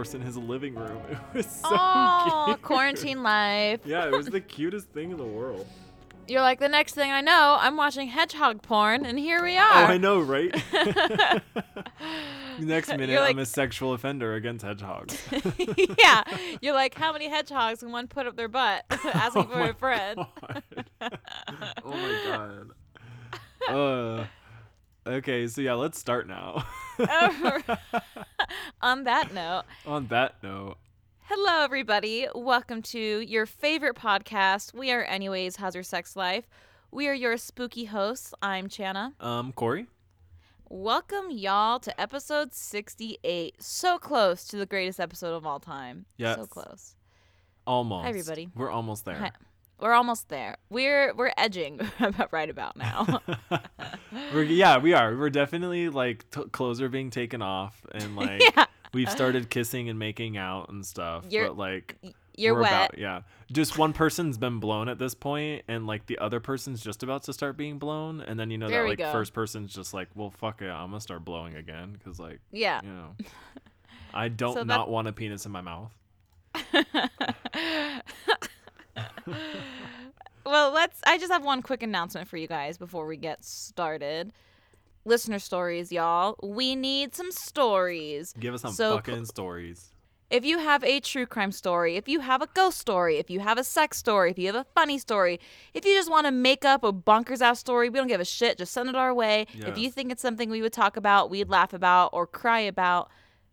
obstacle course in his living room. It was so oh, cute. quarantine life. Yeah, it was the cutest thing in the world. You're like, the next thing I know, I'm watching hedgehog porn, and here we Oh, are. I know, right? Next minute, You're I'm a sexual offender against hedgehogs. yeah. You're like, how many hedgehogs can one put up their butt? Asking for my a friend. God. oh my god. Uh, okay, so yeah, let's start now. On that note, On that note, hello, everybody. Welcome to your favorite podcast. We are, anyways, How's Your Sex Life? We are your spooky hosts. I'm Chana. um, Corey. Welcome, y'all, to episode 68. So close to the greatest episode of all time. So Yes. close. Almost. Hi, everybody. We're almost there. Hi. We're almost there. We're we're edging about right about now. We're, yeah, we are. We're definitely like t- clothes are being taken off, and like yeah, we've started kissing and making out and stuff. You're- but like you're wet. About, yeah, just one person's been blown at this point, and like the other person's just about to start being blown, and then you know There that like go. first person's just like, well, fuck it, I'm gonna start blowing again because like Yeah. you know, I don't So not want a penis in my mouth. Well, let's. I just have one quick announcement for you guys before we get started. Listener stories, y'all. We need some stories. Give us some So fucking stories. If you have a true crime story, if you have a ghost story, if you have a sex story, if you have a funny story, if you just want to make up a bonkers ass story, we don't give a shit. Just send it our way. If you think it's something we would talk about, we'd laugh about, or cry about,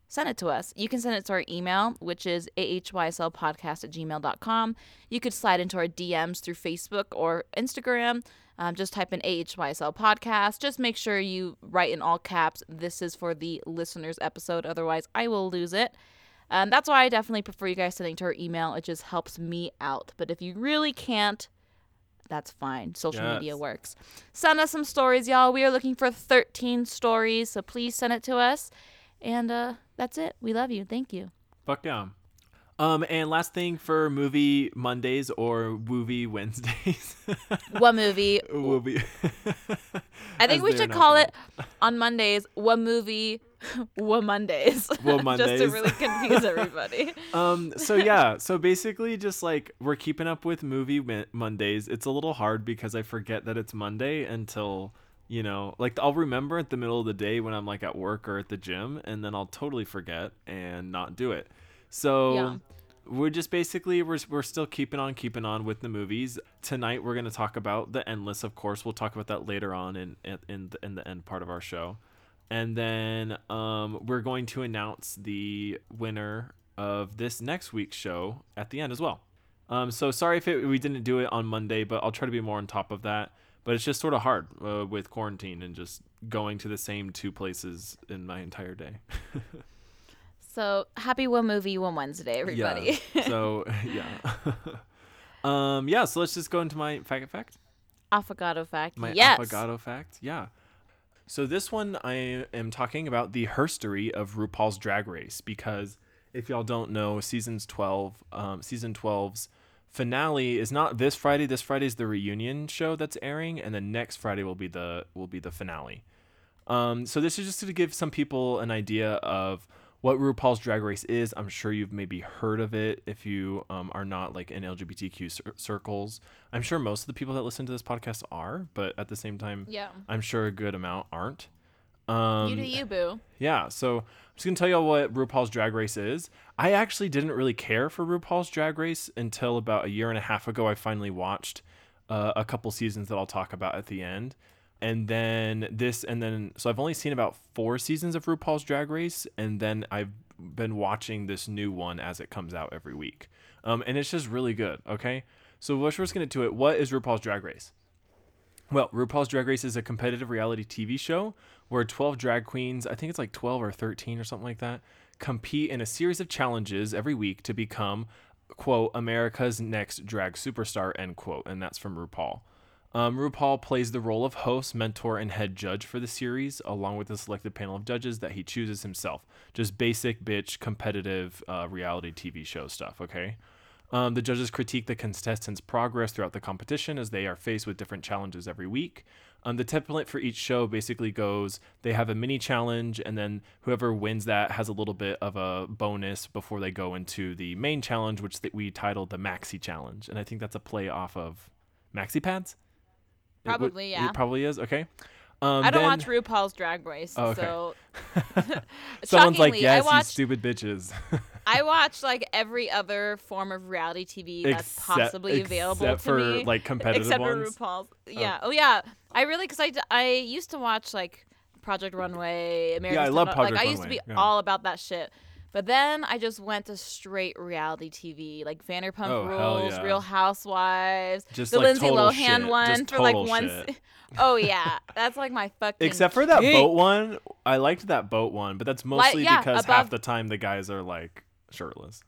send it to us. You can send it to our email, which is ahyslpodcast at gmail.com. You could slide into our DMs through Facebook or Instagram. Um, just type in AHYSL podcast. Just make sure you write in all caps, this is for the listeners episode. Otherwise, I will lose it. Um, that's why I definitely prefer you guys sending to our email. It just helps me out. But if you really can't, that's fine. Social media works. Send us some stories, y'all. We are looking for 13 stories, so please send it to us. And uh, that's it. We love you. Thank you. Fuck yeah. Um, and last thing for movie Mondays or movie Wednesdays. What movie? movie. I think As we should call called. it on Mondays. What movie? What Mondays? What Mondays? just to really confuse everybody. um so yeah so basically just like we're keeping up with movie mondays it's a little hard because i forget that it's monday until you know like i'll remember at the middle of the day when i'm like at work or at the gym and then i'll totally forget and not do it so Yeah. we're just basically we're, we're still keeping on keeping on with the movies tonight we're going to talk about the endless of course we'll talk about that later on in in, in, the, in the end part of our show and then um, we're going to announce the winner of this next week's show at the end as well. Um, so sorry if it, we didn't do it on Monday, but I'll try to be more on top of that. But it's just sort of hard uh, with quarantine and just going to the same two places in my entire day. So happy What Movie One Wednesday, everybody. Yeah. So yeah. um, yeah. So let's just go into my fact fact. Affogato fact. My yes. affogato fact. Yeah. So this one I am talking about the herstory of RuPaul's Drag Race because if y'all don't know, seasons 12, um, season 12's finale is not this Friday. This Friday is the reunion show that's airing, and then next Friday will be the will be the finale. Um, so this is just to give some people an idea of what RuPaul's Drag Race is. I'm sure you've maybe heard of it if you um, are not like in LGBTQ cir- circles. I'm sure most of the people that listen to this podcast are, but at the same time, Yeah. I'm sure a good amount aren't. Um, you do you, boo. yeah, so just gonna tell you all what RuPaul's Drag Race is. I actually didn't really care for RuPaul's Drag Race until about a year and a half ago. I finally watched uh, a couple seasons that I'll talk about at the end, and then this, and then so I've only seen about four seasons of RuPaul's Drag Race, and then I've been watching this new one as it comes out every week, um, and it's just really good. Okay, so we're just gonna do it. What is RuPaul's Drag Race? Well, RuPaul's Drag Race is a competitive reality TV show where 12 drag queens, I think it's like 12 or 13 or something like that, compete in a series of challenges every week to become, quote, America's next drag superstar, end quote. And that's from RuPaul. Um, RuPaul plays the role of host, mentor, and head judge for the series, along with a selected panel of judges that he chooses himself. Just basic bitch competitive uh, reality TV show stuff, okay? Um, the judges critique the contestants' progress throughout the competition as they are faced with different challenges every week. Um, the template for each show basically goes they have a mini challenge, and then whoever wins that has a little bit of a bonus before they go into the main challenge, which th- we titled the Maxi Challenge. And I think that's a play off of Maxi Pads? It would- Probably, yeah. It probably is. Okay. Um, I don't then- watch RuPaul's Drag Race, Oh, okay. so Someone's like, yes, I you stupid bitches. I watch like every other form of reality TV that's Except- possibly available except to for me, like competitive except ones. for RuPaul's. Oh. Yeah. Oh, yeah. I really because I, I used to watch like Project Runway, American. I love Project Like I used to be yeah. all about that shit. But then I just went to straight reality TV, like Vanderpump Oh, Rules, yeah. Real Housewives, Just, the like, Lindsay Lohan shit. one Just for like one. se- Oh yeah, that's like my fucking. Except for that boat one, I liked that boat one, but that's mostly yeah, because half the time the guys are like shirtless.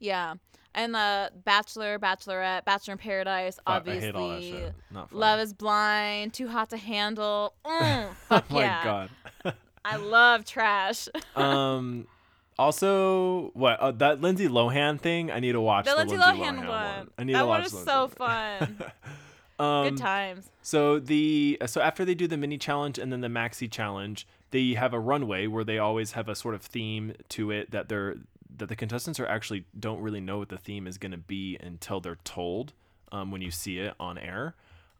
Yeah, and the Bachelor, Bachelorette, Bachelor in Paradise, Fuck, obviously. I hate all that shit. Not fun. Love is Blind, Too Hot to Handle. Mm, fuck oh my yeah. god. I love trash. um. Also, what uh, that Lindsay Lohan thing? I need to watch the the, Lindsay Lohan, Lohan, one. one. I need that to one watch was the so fun. Um, Good times. So the so after they do the mini challenge and then the maxi challenge, they have a runway where they always have a sort of theme to it that they're that the contestants are actually don't really know what the theme is going to be until they're told um, when you see it on air.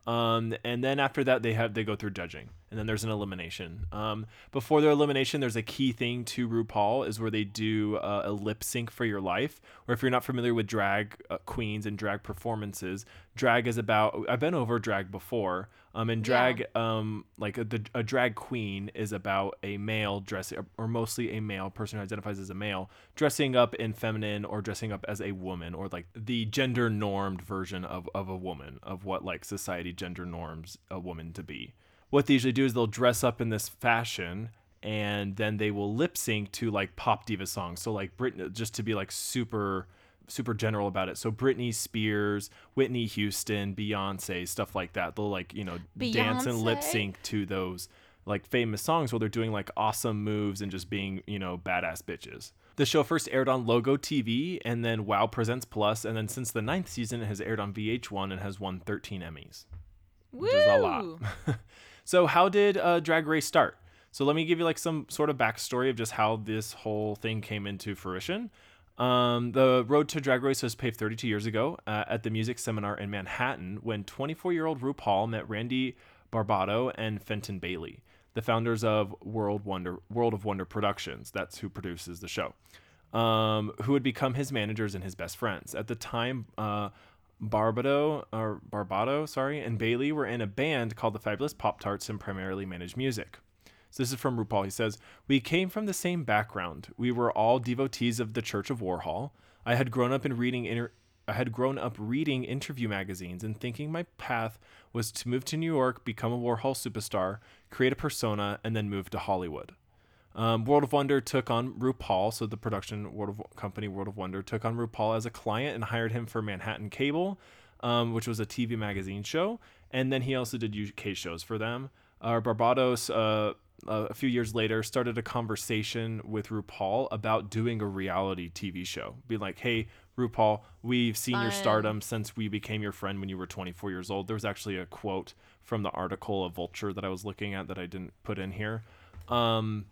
Um, and then after that, they have they go through judging, and then there's an elimination. Um, before their elimination, there's a key thing to RuPaul is where they do uh, a lip sync for your life. Or if you're not familiar with drag uh, queens and drag performances, drag is about. I've been over drag before. Um, and drag, um, like a, the, a drag queen is about a male dressing, or mostly a male person who identifies as a male, dressing up in feminine or dressing up as a woman, or like the gender normed version of, of a woman, of what like society gender norms a woman to be. What they usually do is they'll dress up in this fashion and then they will lip sync to like pop diva songs. So like Britney, just to be like super super general about it. So Britney Spears, Whitney Houston, Beyonce, stuff like that. They'll like, you know, dance and lip sync to those like famous songs while they're doing like awesome moves and just being, you know, badass bitches. The show first aired on Logo TV and then Wow Presents Plus, and then since the ninth season, it has aired on VH1 and has won 13 Emmys which is a lot. So how did uh, Drag Race start? So let me give you like some sort of backstory of just how this whole thing came into fruition. Um, the road to Drag Race was paved 32 years ago uh, at the music seminar in Manhattan when 24-year-old RuPaul met Randy Barbato and Fenton Bailey, the founders of World Wonder World of Wonder Productions. That's who produces the show. Um, who would become his managers and his best friends. At the time, uh, Barbato or Barbato, sorry, and Bailey were in a band called the Fabulous Pop Tarts and primarily managed music. So this is from RuPaul. He says, "We came from the same background. We were all devotees of the Church of Warhol. I had grown up in reading inter- I had grown up reading interview magazines and thinking my path was to move to New York, become a Warhol superstar, create a persona, and then move to Hollywood." Um, World of Wonder took on RuPaul, so the production World of company World of Wonder took on RuPaul as a client and hired him for Manhattan Cable, um, which was a TV magazine show, and then he also did UK shows for them. Uh, Barbados, uh, uh, a few years later, started a conversation with RuPaul about doing a reality TV show. Be like, hey, RuPaul, we've seen your stardom since we became your friend when you were 24 years old. There was actually a quote from the article of Vulture that I was looking at that I didn't put in here. Um,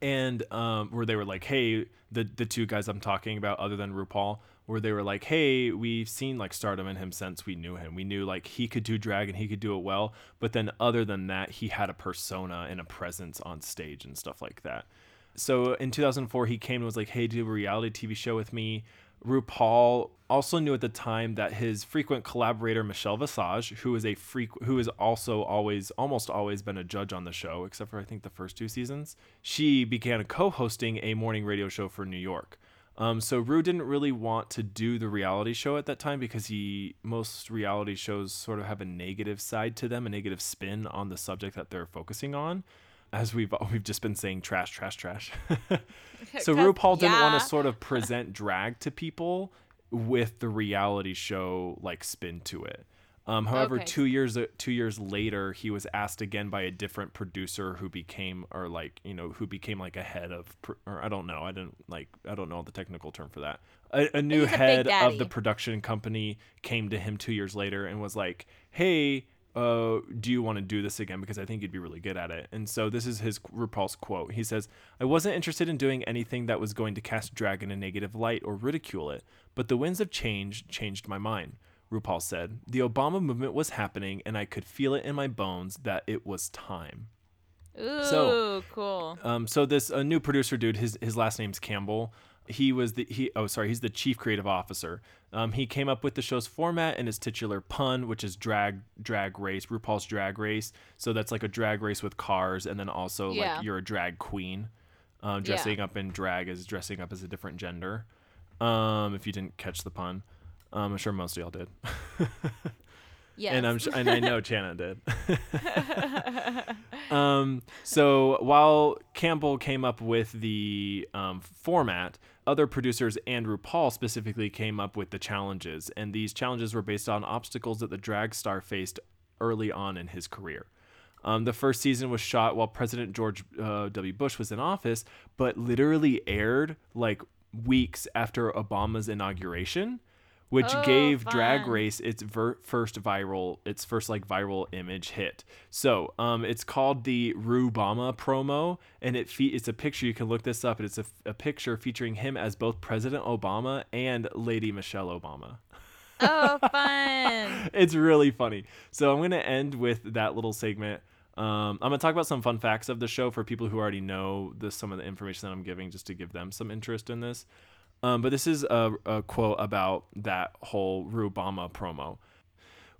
and um, where they were like, "Hey, the the two guys I'm talking about, other than RuPaul, where they were like, "Hey, we've seen like stardom in him since we knew him. We knew like he could do drag and he could do it well, but then other than that, he had a persona and a presence on stage and stuff like that." So in 2004, he came and was like, "Hey, do a reality TV show with me." RuPaul also knew at the time that his frequent collaborator Michelle Visage, who is a freak, who has also always, almost always been a judge on the show, except for I think the first two seasons, she began co-hosting a morning radio show for New York. Um, so Rue didn't really want to do the reality show at that time because he most reality shows sort of have a negative side to them, a negative spin on the subject that they're focusing on. As we've we've just been saying, trash, trash, trash. so RuPaul didn't want to sort of present drag to people with the reality show like spin to it. Um, however, Okay. two years two years later, he was asked again by a different producer who became or like you know who became like a head of or I don't know I didn't like I don't know the technical term for that a, a new He's a head of the production company came to him two years later and was like, "Hey, uh, do you want to do this again? Because I think you'd be really good at it." And so this is his RuPaul's quote. He says, "I wasn't interested in doing anything that was going to cast drag in a negative light or ridicule it, but the winds of change changed my mind." RuPaul said, "The Obama movement was happening, and I could feel it in my bones that it was time." Ooh, So- cool. Um, so this a new producer dude, his his last name's Campbell. He was the he oh sorry he's the chief creative officer. Um, he came up with the show's format and his titular pun, which is drag drag race, RuPaul's Drag Race. So that's like a drag race with cars, and then also Yeah. like you're a drag queen. Uh, dressing up in drag is dressing up as a different gender. Um, if you didn't catch the pun, um, I'm sure most of y'all did. Yes. and I'm and I know Chana did. um, so while Campbell came up with the um, format, other producers and RuPaul specifically came up with the challenges, and these challenges were based on obstacles that the drag star faced early on in his career. Um, the first season was shot while President George uh, W. Bush was in office, but literally aired like weeks after Obama's inauguration, which Oh, gave Drag. Race its ver- first viral, its first like viral image hit. So, um, it's called the Rubama promo, and it fe- it's a picture. You can look this up. And it's a, a picture featuring him as both President Obama and Lady Michelle Obama. oh, fun. it's really funny. So I'm gonna end with that little segment. Um, I'm gonna talk about some fun facts of the show for people who already know this, some of the information that I'm giving, just to give them some interest in this. Um, but this is a, a quote about that whole Rubama promo.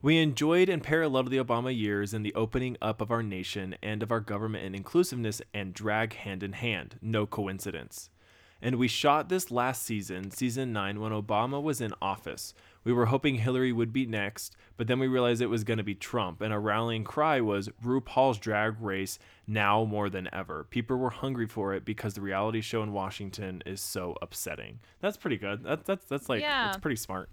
We enjoyed and paralleled the Obama years in the opening up of our nation and of our government and inclusiveness and drag hand in hand. No coincidence. And we shot this last season, season 9, when Obama was in office. We were hoping Hillary would be next, but then we realized it was going to be Trump. And our rallying cry was RuPaul's drag race now more than ever. People were hungry for it because the reality show in Washington is so upsetting. That's pretty good. That, that's, that's like, Yeah. that's pretty smart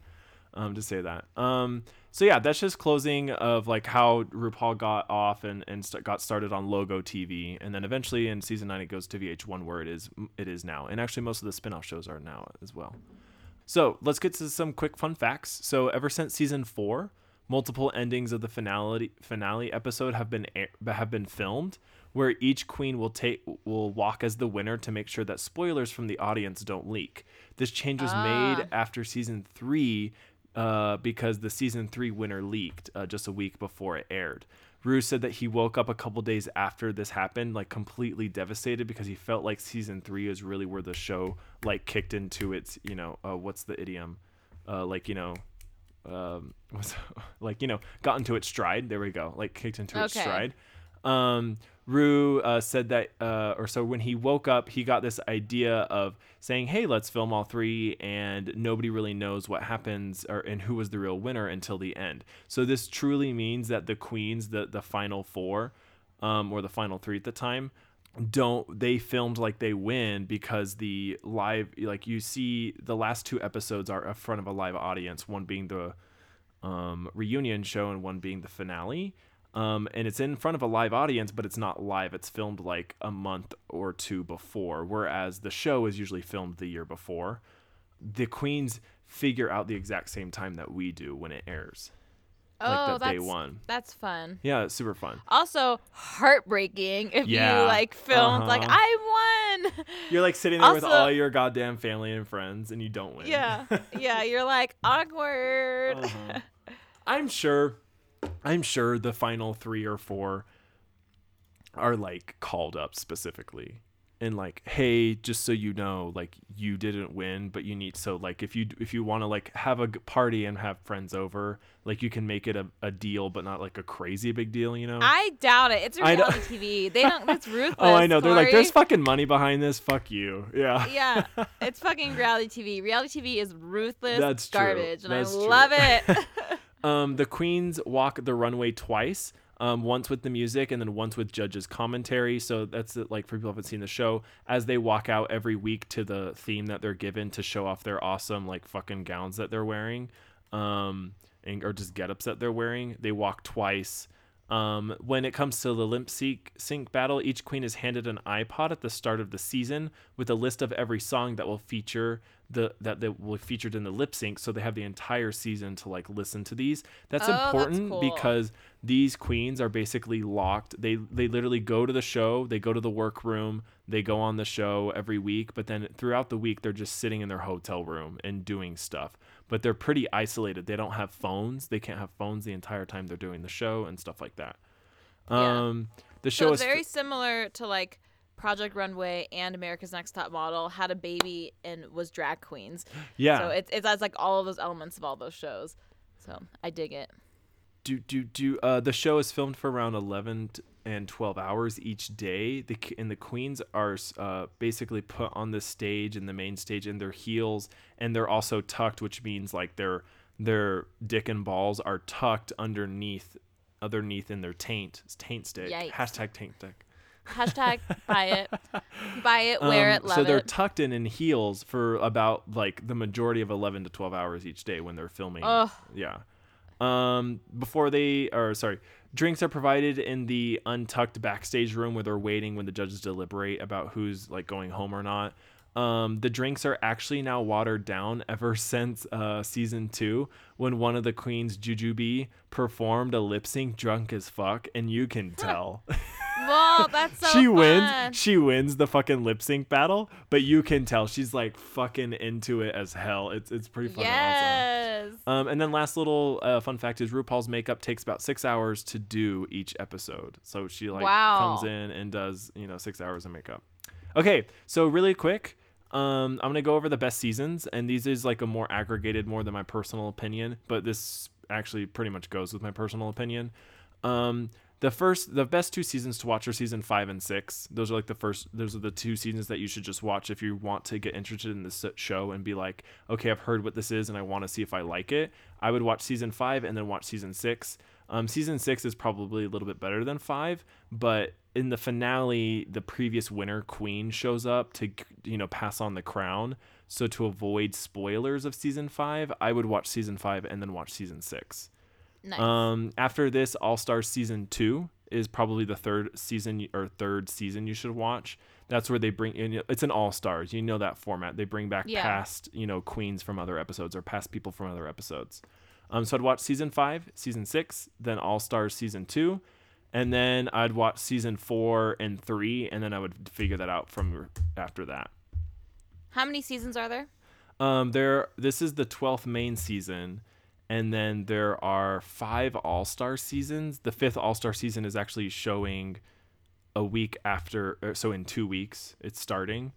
um, to say that. Um, so yeah, that's just closing of like how RuPaul got off and and st- got started on Logo TV, and then eventually in season nine it goes to VH1 where it is it is now, and actually most of the spin-off shows are now as well. So let's get to some quick fun facts. So ever since season four, multiple endings of the finale finale episode have been air, have been filmed, where each queen will take will walk as the winner to make sure that spoilers from the audience don't leak. This change was Ah. made after season three, uh, because the season three winner leaked uh, just a week before it aired. Rue said that he woke up a couple days after this happened, like completely devastated because he felt like season three is really where the show like kicked into its, you know, uh, what's the idiom, uh, like you know, um, what's like you know, got into its stride. There we go, like kicked into its Okay. stride. Um, Rue uh, said that, uh, or so when he woke up, he got this idea of saying, "Hey, let's film all three, and nobody really knows what happens or and who was the real winner until the end." So this truly means that the queens, the the final four, um, or the final three at the time, don't they filmed like they win because the live like you see the last two episodes are in front of a live audience, one being the um, reunion show and one being the finale. Um, and it's in front of a live audience, but it's not live. It's filmed like a month or two before, whereas the show is usually filmed the year before. The queens figure out the exact same time that we do when it airs, oh, like that that's day one. that's fun. Yeah, it's super fun. Also heartbreaking if Yeah. you like filmed like Uh-huh. I won. You're like sitting there with all your goddamn family and friends, and you don't win. yeah, yeah. You're like awkward. Uh-huh. I'm sure. I'm sure the final three or four are like called up specifically and like hey just so you know like you didn't win but you need so like if you if you want to like have a party and have friends over like you can make it a, a deal but not like a crazy big deal you know I doubt it. It's a I know. reality TV. They don't. that's ruthless. oh i know they're like there's fucking money behind this fuck you yeah yeah, it's fucking reality TV. Reality TV is ruthless That's garbage true. and That's I true. love it. Um, the queens walk the runway twice. Um, once with the music and then once with judges commentary. So that's it, like for people who haven't seen the show, as they walk out every week to the theme that they're given to show off their awesome like fucking gowns that they're wearing, um, and or just get-ups that they're wearing. They walk twice. Um, when it comes to the sync, sync battle, each queen is handed an iPod at the start of the season with a list of every song that will feature the that that will be featured in the lip sync. So they have the entire season to like listen to these. That's Oh, that's important cool. because these queens are basically locked. They they literally go to the show, they go to the workroom, they go on the show every week, but then throughout the week they're just sitting in their hotel room and doing stuff. But they're pretty isolated. They don't have phones. They can't have phones the entire time they're doing the show and stuff like that. Yeah. Um the show So is very similar to like Project Runway and America's Next Top Model had a baby and was drag queens. yeah. So it's it's has like all of those elements of all those shows. So I dig it. do do do uh the show is filmed for around 11 and 12 hours each day the and the queens are uh basically put on the stage in the main stage in their heels and they're also tucked which means like their their dick and balls are tucked underneath underneath in their taint taint stick Yikes. hashtag taint stick Hashtag buy it, buy it, wear Um, it, love so they're it. tucked in in heels for about like the majority of 11 to 12 hours each day when they're filming. Ugh. yeah. Um before they or sorry drinks are provided in the untucked backstage room where they're waiting when the judges deliberate about who's like going home or not. Um the drinks are actually now watered down ever since uh season two when one of the queens jujubee performed a lip sync drunk as fuck and you can tell that's so she fun. wins she wins the fucking lip sync battle but you can tell she's like fucking into it as hell it's it's pretty awesome Yes. um, and then last little uh, fun fact is RuPaul's makeup takes about six hours to do each episode. So she like Wow. comes in and does you know six hours of makeup. Okay, so really quick, um, I'm gonna go over the best seasons, and these is like a more aggregated, more than my personal opinion, but this actually pretty much goes with my personal opinion. Um, the first, the best two seasons to watch are season five and six. Those are like the first. Those are the two seasons that you should just watch if you want to get interested in this show and be like, okay, I've heard what this is and I want to see if I like it. I would watch season five and then watch season six. Um, season six is probably a little bit better than five, but in the finale, the previous winner, Queen, shows up to you know pass on the crown. So to avoid spoilers of season five, I would watch season five and then watch season six. Nice. Um, after this, All Stars season two is probably the third season or third season you should watch. That's where they bring in. It's an All Stars. You know that format. They bring back Yeah. past you know queens from other episodes or past people from other episodes. Um, so I'd watch season five, season six, then All Stars season two, and then I'd watch season four and three, and then I would figure that out from after that. How many seasons are there? Um, there. This is the twelfth main season, and then there are five All Star seasons. The fifth All Star season is actually showing a week after, er, so in two weeks it's starting.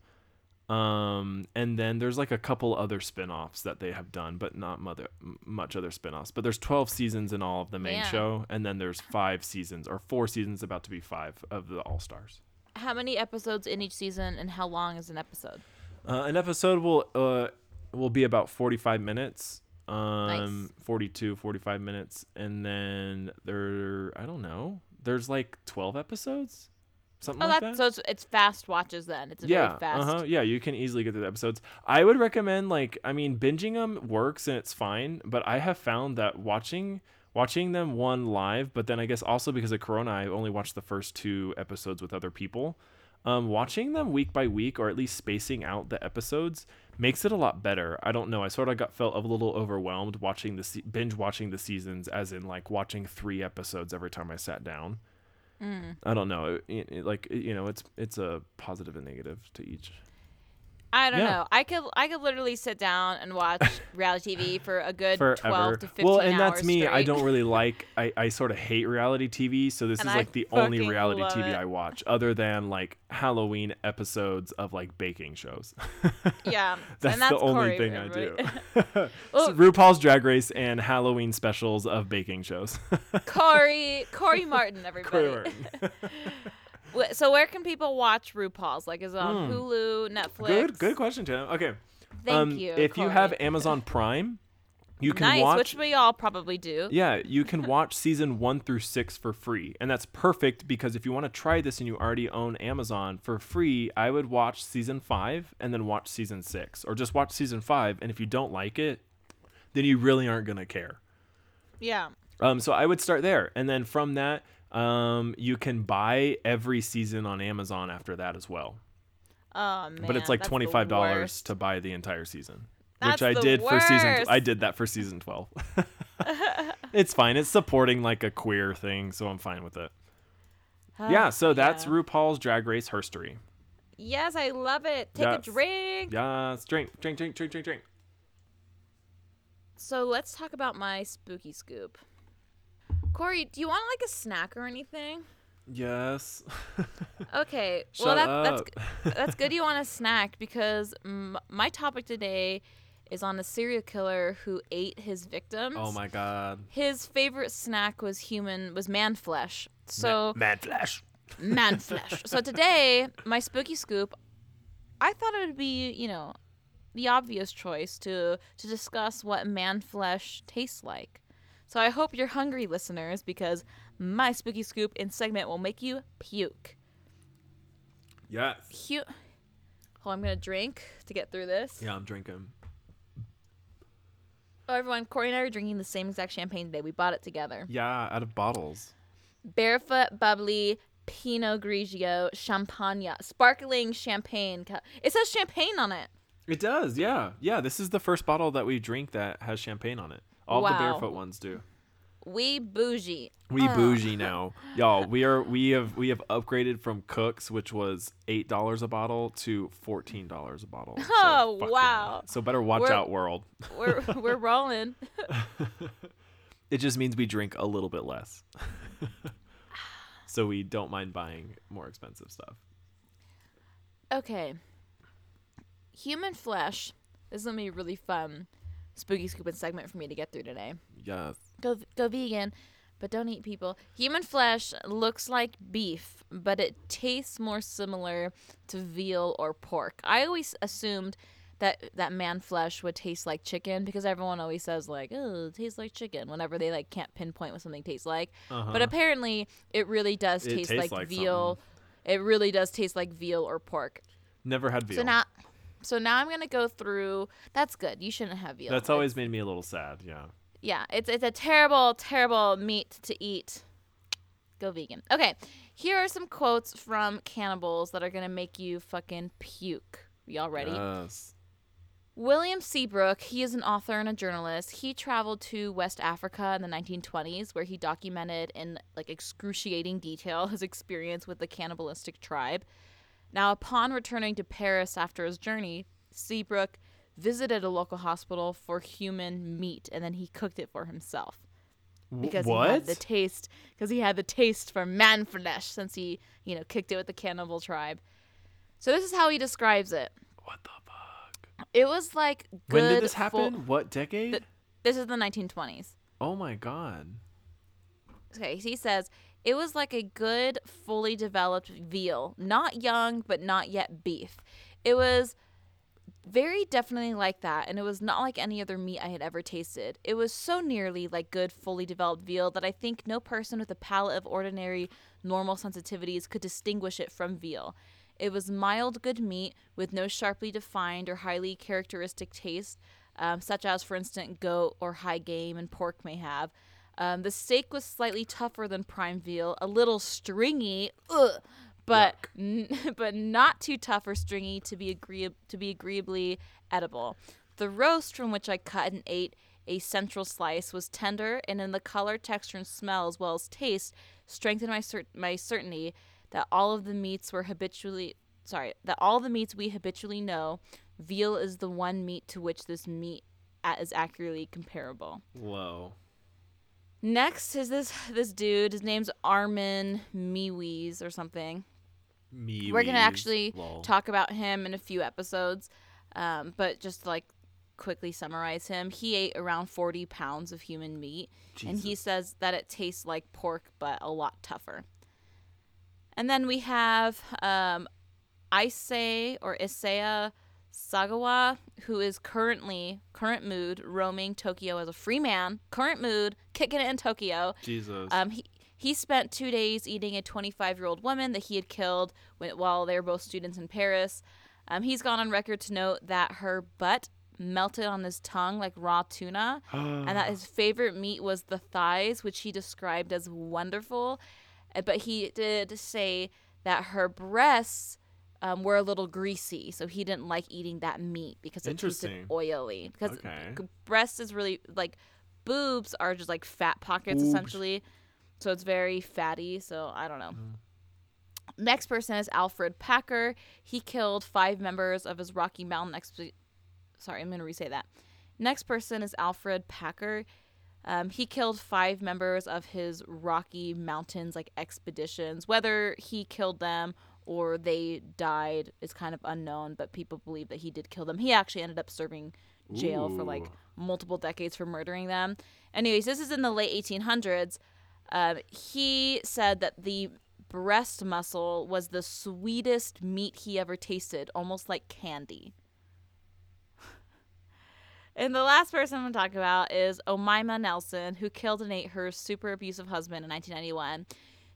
Um, and then there's like a couple other spin-offs that they have done, but not mother, much other spin-offs. But there's 12 seasons in all of the main Man. show, and then there's five seasons or four seasons about to be five of the All Stars. How many episodes in each season, and how long is an episode? Uh, an episode will uh will be about 45 minutes. Um Nice. 42 45 minutes and then there I don't know. There's like 12 episodes. Something Oh, like that. so it's, it's fast watches then. It's a yeah, very fast. uh-huh. Yeah, you can easily get through the episodes. I would recommend like I mean binging them works and it's fine, but I have found that watching watching them one live, but then I guess also because of corona I only watched the first two episodes with other people. Um, watching them week by week or at least spacing out the episodes makes it a lot better. I don't know. I sort of got felt a little overwhelmed watching the se- binge watching the seasons as in like watching 3 episodes every time I sat down. Mm. I don't know. It, it- like you know, it's it's a positive and negative to each. I don't Yeah. know. I could I could literally sit down and watch reality TV for a good forever. twelve to fifteen well, and that's me. I don't really like. I, I sort of hate reality TV. So this And is I like the only reality TV it. I watch, other than like Halloween episodes of like baking shows. Yeah, that's, and that's the only Corey, thing I do. RuPaul's Drag Race and Halloween specials of baking shows. Corey Corey Martin, everybody. Corey Martin. So where can people watch RuPaul's? Like is it on Hmm. Hulu, Netflix? good, good question, Tim. Okay. Thank um, you. If you have Amazon Prime, you can nice, watch. which we all probably do. Yeah, you can watch season one through six for free. And that's perfect because if you want to try this and you already own Amazon for free, I would watch season five and then watch season six. Or just watch season five. And if you don't like it, then you really aren't going to care. Yeah. Um, so I would start there. And then from that, Um, you can buy every season on Amazon after that as well. Oh man. but it's like twenty five dollars to buy the entire season, That's which I did for season. I did that for season twelve. it's fine. It's supporting like a queer thing, so I'm fine with it. yeah. So that's yeah. RuPaul's Drag Race history. Yes, I love it. Take Yes. a drink. Yes. Drink, drink, drink, drink, drink, drink. So let's talk about my spooky scoop. Corey, do you want like a snack or anything? Yes. Okay. Shut well, that, up. that's that's good. You want a snack because m- my topic today is on a serial killer who ate his victims. oh my god. His favorite snack was human was man flesh. So Mad Flash. man flesh. So today, my spooky scoop, I thought it would be, you know, the obvious choice to to discuss what man flesh tastes like. So I hope you're hungry, listeners, because my spooky scoop in segment will make you puke. Yes. Puke. Oh, I'm gonna drink to get through this. Yeah, I'm drinking. Oh, everyone, Corey and I are drinking the same exact champagne today. We bought it together. Yeah, out of bottles. Barefoot Bubbly Pinot Grigio Champagne, sparkling champagne. It says champagne on it. It does, yeah. Yeah, this is the first bottle that we drink that has champagne on it. All the barefoot ones do. We bougie. We Uh. bougie now. Y'all, we are we have we have upgraded from Cooks, which was eight dollars a bottle, to fourteen dollars a bottle. So Oh, wow. So better watch We're- out, world. We're we're rolling. It just means we drink a little bit less. so we don't mind buying more expensive stuff. Okay. Human flesh. This is gonna be really fun spooky scooping segment for me to get through today. Yes. Go go vegan, but don't eat people. Human flesh looks like beef, but it tastes more similar to veal or pork. I always assumed that that man flesh would taste like chicken because everyone always says like, "Oh, it tastes like chicken" whenever they like can't pinpoint what something tastes like. Uh-huh. But apparently, it really does It taste like, like veal. It really does taste like veal or pork. Never had veal. So now, so now I'm gonna go through. That's good. You shouldn't have veal. That's always made me a little sad. Yeah. yeah. It's it's a terrible, terrible meat to eat. Go vegan. Okay, here are some quotes from cannibals that are gonna make you fucking puke. Y'all ready? Yes. William Seabrook, he is an author and a journalist. He traveled to West Africa in the 1920s where he documented in like excruciating detail his experience with the cannibalistic tribe. Now, upon returning to Paris after his journey, Seabrook visited a local hospital for human meat and then he cooked it for himself because what? he had the taste because he had the taste for man flesh since he, you know, kicked it with the cannibal tribe. So this is how he describes it. what the fuck? It was like good When did this full- happen? what decade? Th- This is the 1920s. oh my god. Okay, he says it was like a good, fully developed veal, not young, but not yet beef. It was very definitely like that, and it was not like any other meat I had ever tasted. It was so nearly like good, fully developed veal that I think no person with a palate of ordinary, normal sensitivities could distinguish it from veal. It was mild, good meat with no sharply defined or highly characteristic taste, um, such as, for instance, goat or high game and pork may have. Um, the steak was slightly tougher than prime veal, a little stringy, ugh, but n- but not too tough or stringy to be agreeab- to be agreeably edible. The roast from which I cut and ate a central slice was tender, and in the color, texture, and smell, as well as taste, strengthened my cer- my certainty that all of the meats were habitually sorry that all the meats we habitually know, veal is the one meat to which this meat is accurately comparable. Whoa. Next is this this dude. His name's Armin Meiwes or something. Me. We're gonna actually Lol. talk about him in a few episodes, um, but just like quickly summarize him, he ate around 40 pounds of human meat, and he says that it tastes like pork but a lot tougher. And then we have um, Issei or Isaya Sagawa, who is currently current mood roaming Tokyo as a free man. Current mood, kicking it in Tokyo. Jesus. Um, he he spent two days eating a 25 year old woman that he had killed when, while they were both students in Paris. Um, he's gone on record to note that her butt melted on his tongue like raw tuna, and that his favorite meat was the thighs, which he described as wonderful. Uh, But he did say that her breasts um, were a little greasy, so he didn't like eating that meat because it tasted Interesting. oily. Because Okay. g- breast is really like boobs are just like fat pockets Boobs. essentially, so it's very fatty. So I don't know. Mm. Next person is Alfred Packer. He killed five members of his Rocky Mountain expedition. Sorry, I'm going to re-say that. Next person is Alfred Packer. Um, he killed five members of his Rocky Mountains like expeditions. Whether he killed them or they died is kind of unknown, but people believe that he did kill them. He actually ended up serving jail for like multiple decades for murdering them. Anyways, this is in the late 1800s. Um, he said that the breast muscle was the sweetest meat he ever tasted, almost like candy. And the last person I'm going to talk about is Omaima Nelson, who killed and ate her super abusive husband in 1991.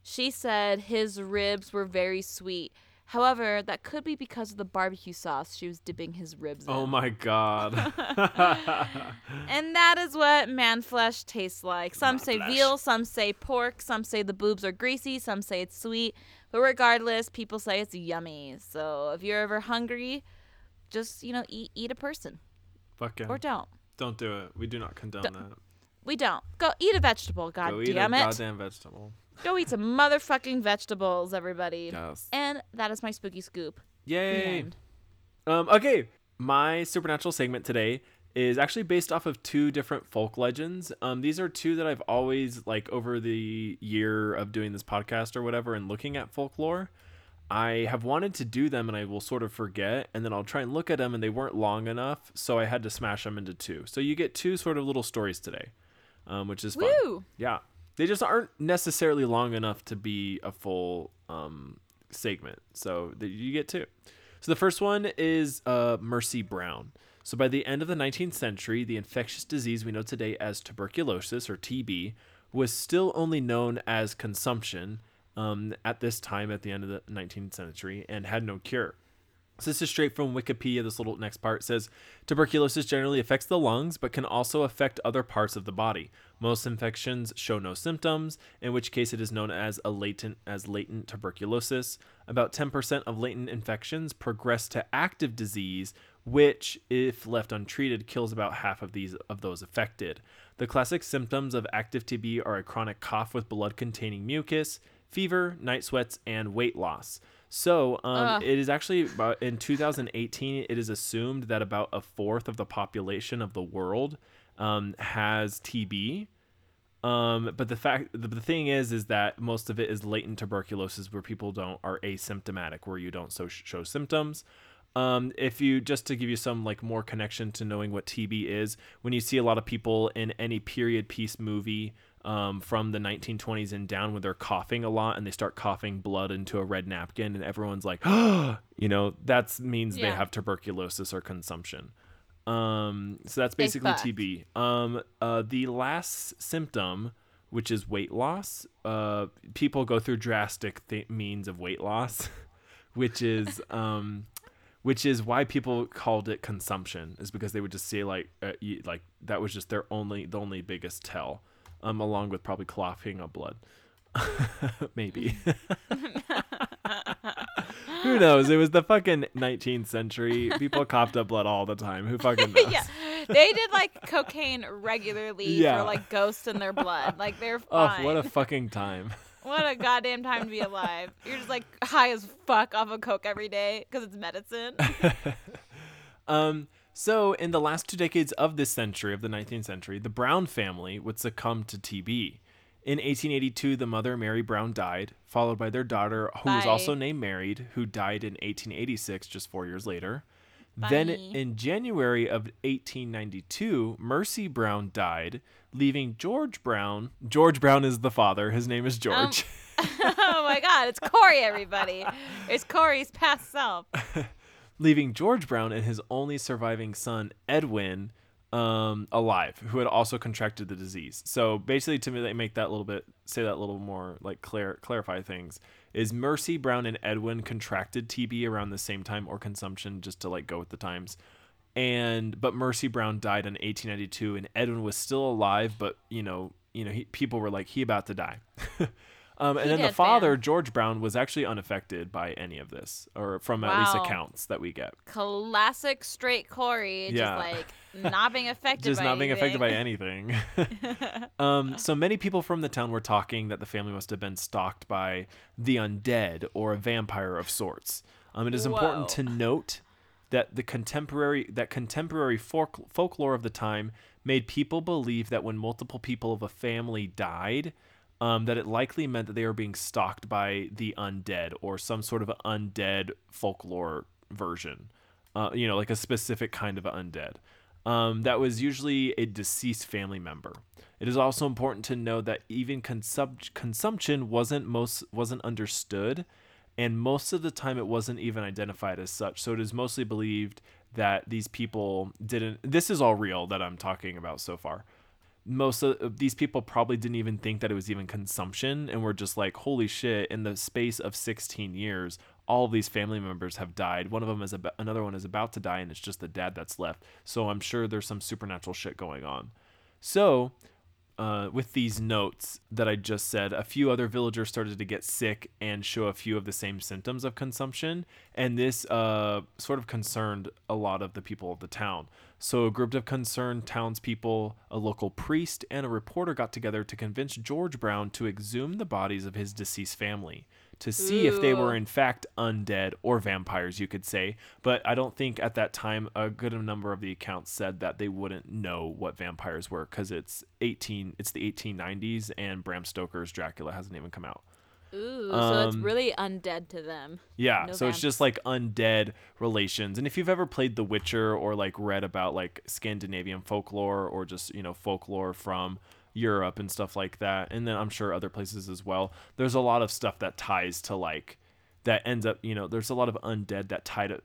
She said his ribs were very sweet. However, that could be because of the barbecue sauce she was dipping his ribs oh in. Oh my god. And that is what man flesh tastes like. Some Man say flesh. veal, some say pork, some say the boobs are greasy, some say it's sweet. But regardless, people say it's yummy. So if you're ever hungry, just, you know, eat eat a person. Fucking Or don't. don't do it. We do not condone that. We don't. Go eat a vegetable, god Go eat damn a it. goddamn vegetable. Go eat some motherfucking vegetables, everybody. Yes. And that is my spooky scoop. Yay. Um, okay, my supernatural segment today is actually based off of two different folk legends. Um, these are two that I've always like over the year of doing this podcast or whatever and looking at folklore. I have wanted to do them and I will sort of forget and then I'll try and look at them and they weren't long enough, so I had to smash them into two. So you get two sort of little stories today, um, which is fun. Woo! Yeah. They just aren't necessarily long enough to be a full um, segment. So that you get two. So the first one is uh, Mercy Brown. So by the end of the 19th century, the infectious disease we know today as tuberculosis or TB was still only known as consumption um, at this time at the end of the 19th century and had no cure. So this is straight from Wikipedia. This little next part says tuberculosis generally affects the lungs, but can also affect other parts of the body. Most infections show no symptoms, in which case it is known as a latent as latent tuberculosis. About 10% of latent infections progress to active disease, which, if left untreated, kills about half of these of those affected. The classic symptoms of active TB are a chronic cough with blood-containing mucus, fever, night sweats, and weight loss. So, um, Ugh. it is actually about in 2018. It is assumed that about a fourth of the population of the world um, has TB. Um, but the fact, the, the thing is, is that most of it is latent tuberculosis, where people don't are asymptomatic, where you don't so show symptoms. Um, if you just to give you some like more connection to knowing what TB is, when you see a lot of people in any period piece movie um, from the 1920s and down, when they're coughing a lot and they start coughing blood into a red napkin, and everyone's like, you know, that means they have tuberculosis or consumption. Um, so that's basically. TB. Um, uh, the last symptom, which is weight loss, uh, people go through drastic th- means of weight loss, which is um, which is why people called it consumption, is because they would just say like uh, like that was just their only the only biggest tell, um, along with probably coughing up blood, maybe. Who knows? It was the fucking 19th century. People coughed up blood all the time. Who fucking knows? yeah, they did like cocaine regularly Yeah. for like ghosts in their blood. Like they're Oh, fine. what a fucking time. What a goddamn time to be alive. You're just like high as fuck off of coke every day because it's medicine. Um, so in the last two decades of this century, of the 19th century, the Brown family would succumb to TB. In 1882, the mother, Mary Brown, died, followed by their daughter, who was also named Mary, who died in 1886, just four years later. Then in January of 1892, Mercy Brown died, leaving George Brown. George Brown is the father. His name is um, George. oh my god, it's Corey, everybody. It's Corey's past self. leaving George Brown and his only surviving son, Edwin, um, alive, who had also contracted the disease. So basically, to make that little bit, say that a little more, like clar- clarify things. Is Mercy Brown and Edwin contracted TB around the same time or consumption, just to like go with the times? And but Mercy Brown died in 1892, and Edwin was still alive, but you know, you know, he, people were like, he about to die. Um, and He then the father, fam. George Brown, was actually unaffected by any of this, or from at least accounts that we get. Classic straight Corey, Yeah. just like not being affected Just by not being affected by anything. anything. um, so many people from the town were talking that the family must have been stalked by the undead or a vampire of sorts. Um, it is important to note that the contemporary that contemporary folk, folklore of the time made people believe that when multiple people of a family died, um, that it likely meant that they were being stalked by the undead or some sort of undead folklore version. Uh, you know, like a specific kind of undead. Um, that was usually a deceased family member. It is also important to know that even consum- consumption wasn't most wasn't understood, and most of the time it wasn't even identified as such. So it is mostly believed that these people didn't. This is all real that I'm talking about so far. Most of these people probably didn't even think that it was even consumption, and were just like, "Holy shit!" In the space of 16 years, all of these family members have died. One of them is about, another one is about to die, and it's just the dad that's left. So I'm sure there's some supernatural shit going on. So, uh, with these notes that I just said, a few other villagers started to get sick and show a few of the same symptoms of consumption, and this uh, sort of concerned a lot of the people of the town. So, a group of concerned townspeople, a local priest, and a reporter got together to convince George Brown to exhume the bodies of his deceased family to see if they were in fact undead or vampires, you could say. But I don't think at that time a good number of the accounts said that they wouldn't know what vampires were because it's 18, it's the 1890s, and Bram Stoker's Dracula hasn't even come out. Ooh, so it's Um, really undead to them. Yeah, No so it's just like undead relations. And if you've ever played The Witcher or like read about like Scandinavian folklore or just, you know, folklore from Europe and stuff like that, and then I'm sure other places as well, there's a lot of stuff that ties to like that ends up, you know, there's a lot of undead that tie to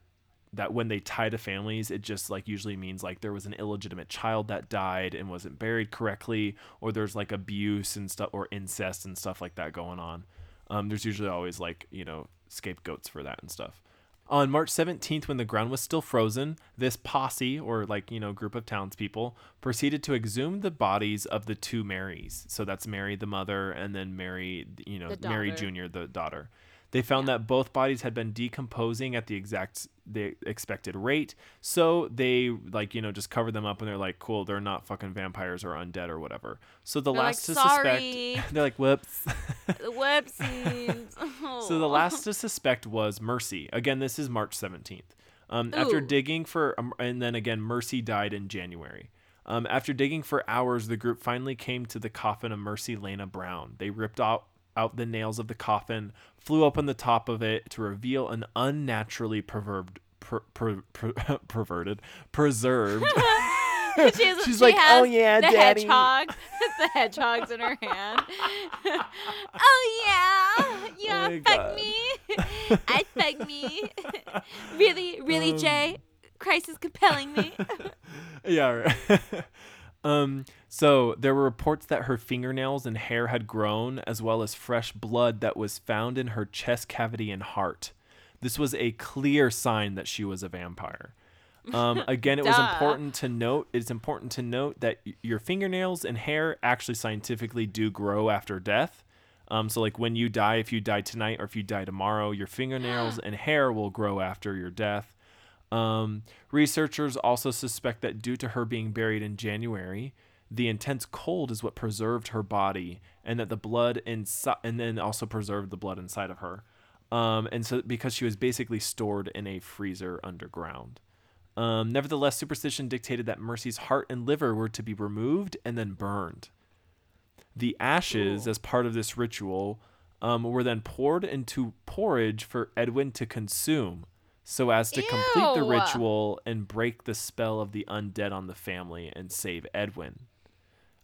that when they tie to families, it just like usually means like there was an illegitimate child that died and wasn't buried correctly, or there's like abuse and stuff or incest and stuff like that going on. Um, there's usually always like you know scapegoats for that and stuff. On March 17th, when the ground was still frozen, this posse, or like, you know, group of townspeople, proceeded to exhume the bodies of the two Marys. So that's Mary, the mother, and then Mary, you know, Mary. Jr., the daughter. They found that both bodies had been decomposing at the exact the expected rate. So they like, you know, just covered them up and they're like, cool, they're not fucking vampires or undead or whatever. So the They're like, last to "Sorry." suspect they're like, whoops. Whoopsies. So the Oh. last to suspect was Mercy. Again, this is March 17th. Um, after digging for, um, and then again, Mercy died in January. Um, after digging for hours, the group finally came to the coffin of Mercy Lena Brown. They ripped out out the nails of the coffin, flew up on the top of it to reveal an unnaturally perverted, per, per, per, perverted, preserved. She has- She's she like, "Oh, yeah, the Daddy." hedgehog. the hedgehog's in her hand. oh yeah, yeah, my fuck God. me. I fuck me. really, really, Um, Jay. Christ is compelling me. yeah. Right. um. So there were reports that her fingernails and hair had grown, as well as fresh blood that was found in her chest cavity and heart. This was a clear sign that she was a vampire. Um, again, it was important to note. It's important to note that y- your fingernails and hair actually scientifically do grow after death. Um, so, like when you die, if you die tonight or if you die tomorrow, your fingernails and hair will grow after your death. Um, researchers also suspect that due to her being buried in January, the intense cold is what preserved her body, and that the blood inside, and then also preserved the blood inside of her. Um, and so, because she was basically stored in a freezer underground. Um, nevertheless, superstition dictated that Mercy's heart and liver were to be removed and then burned. The ashes, Ooh. as part of this ritual, um, were then poured into porridge for Edwin to consume, so as to complete the ritual and break the spell of the undead on the family and save Edwin.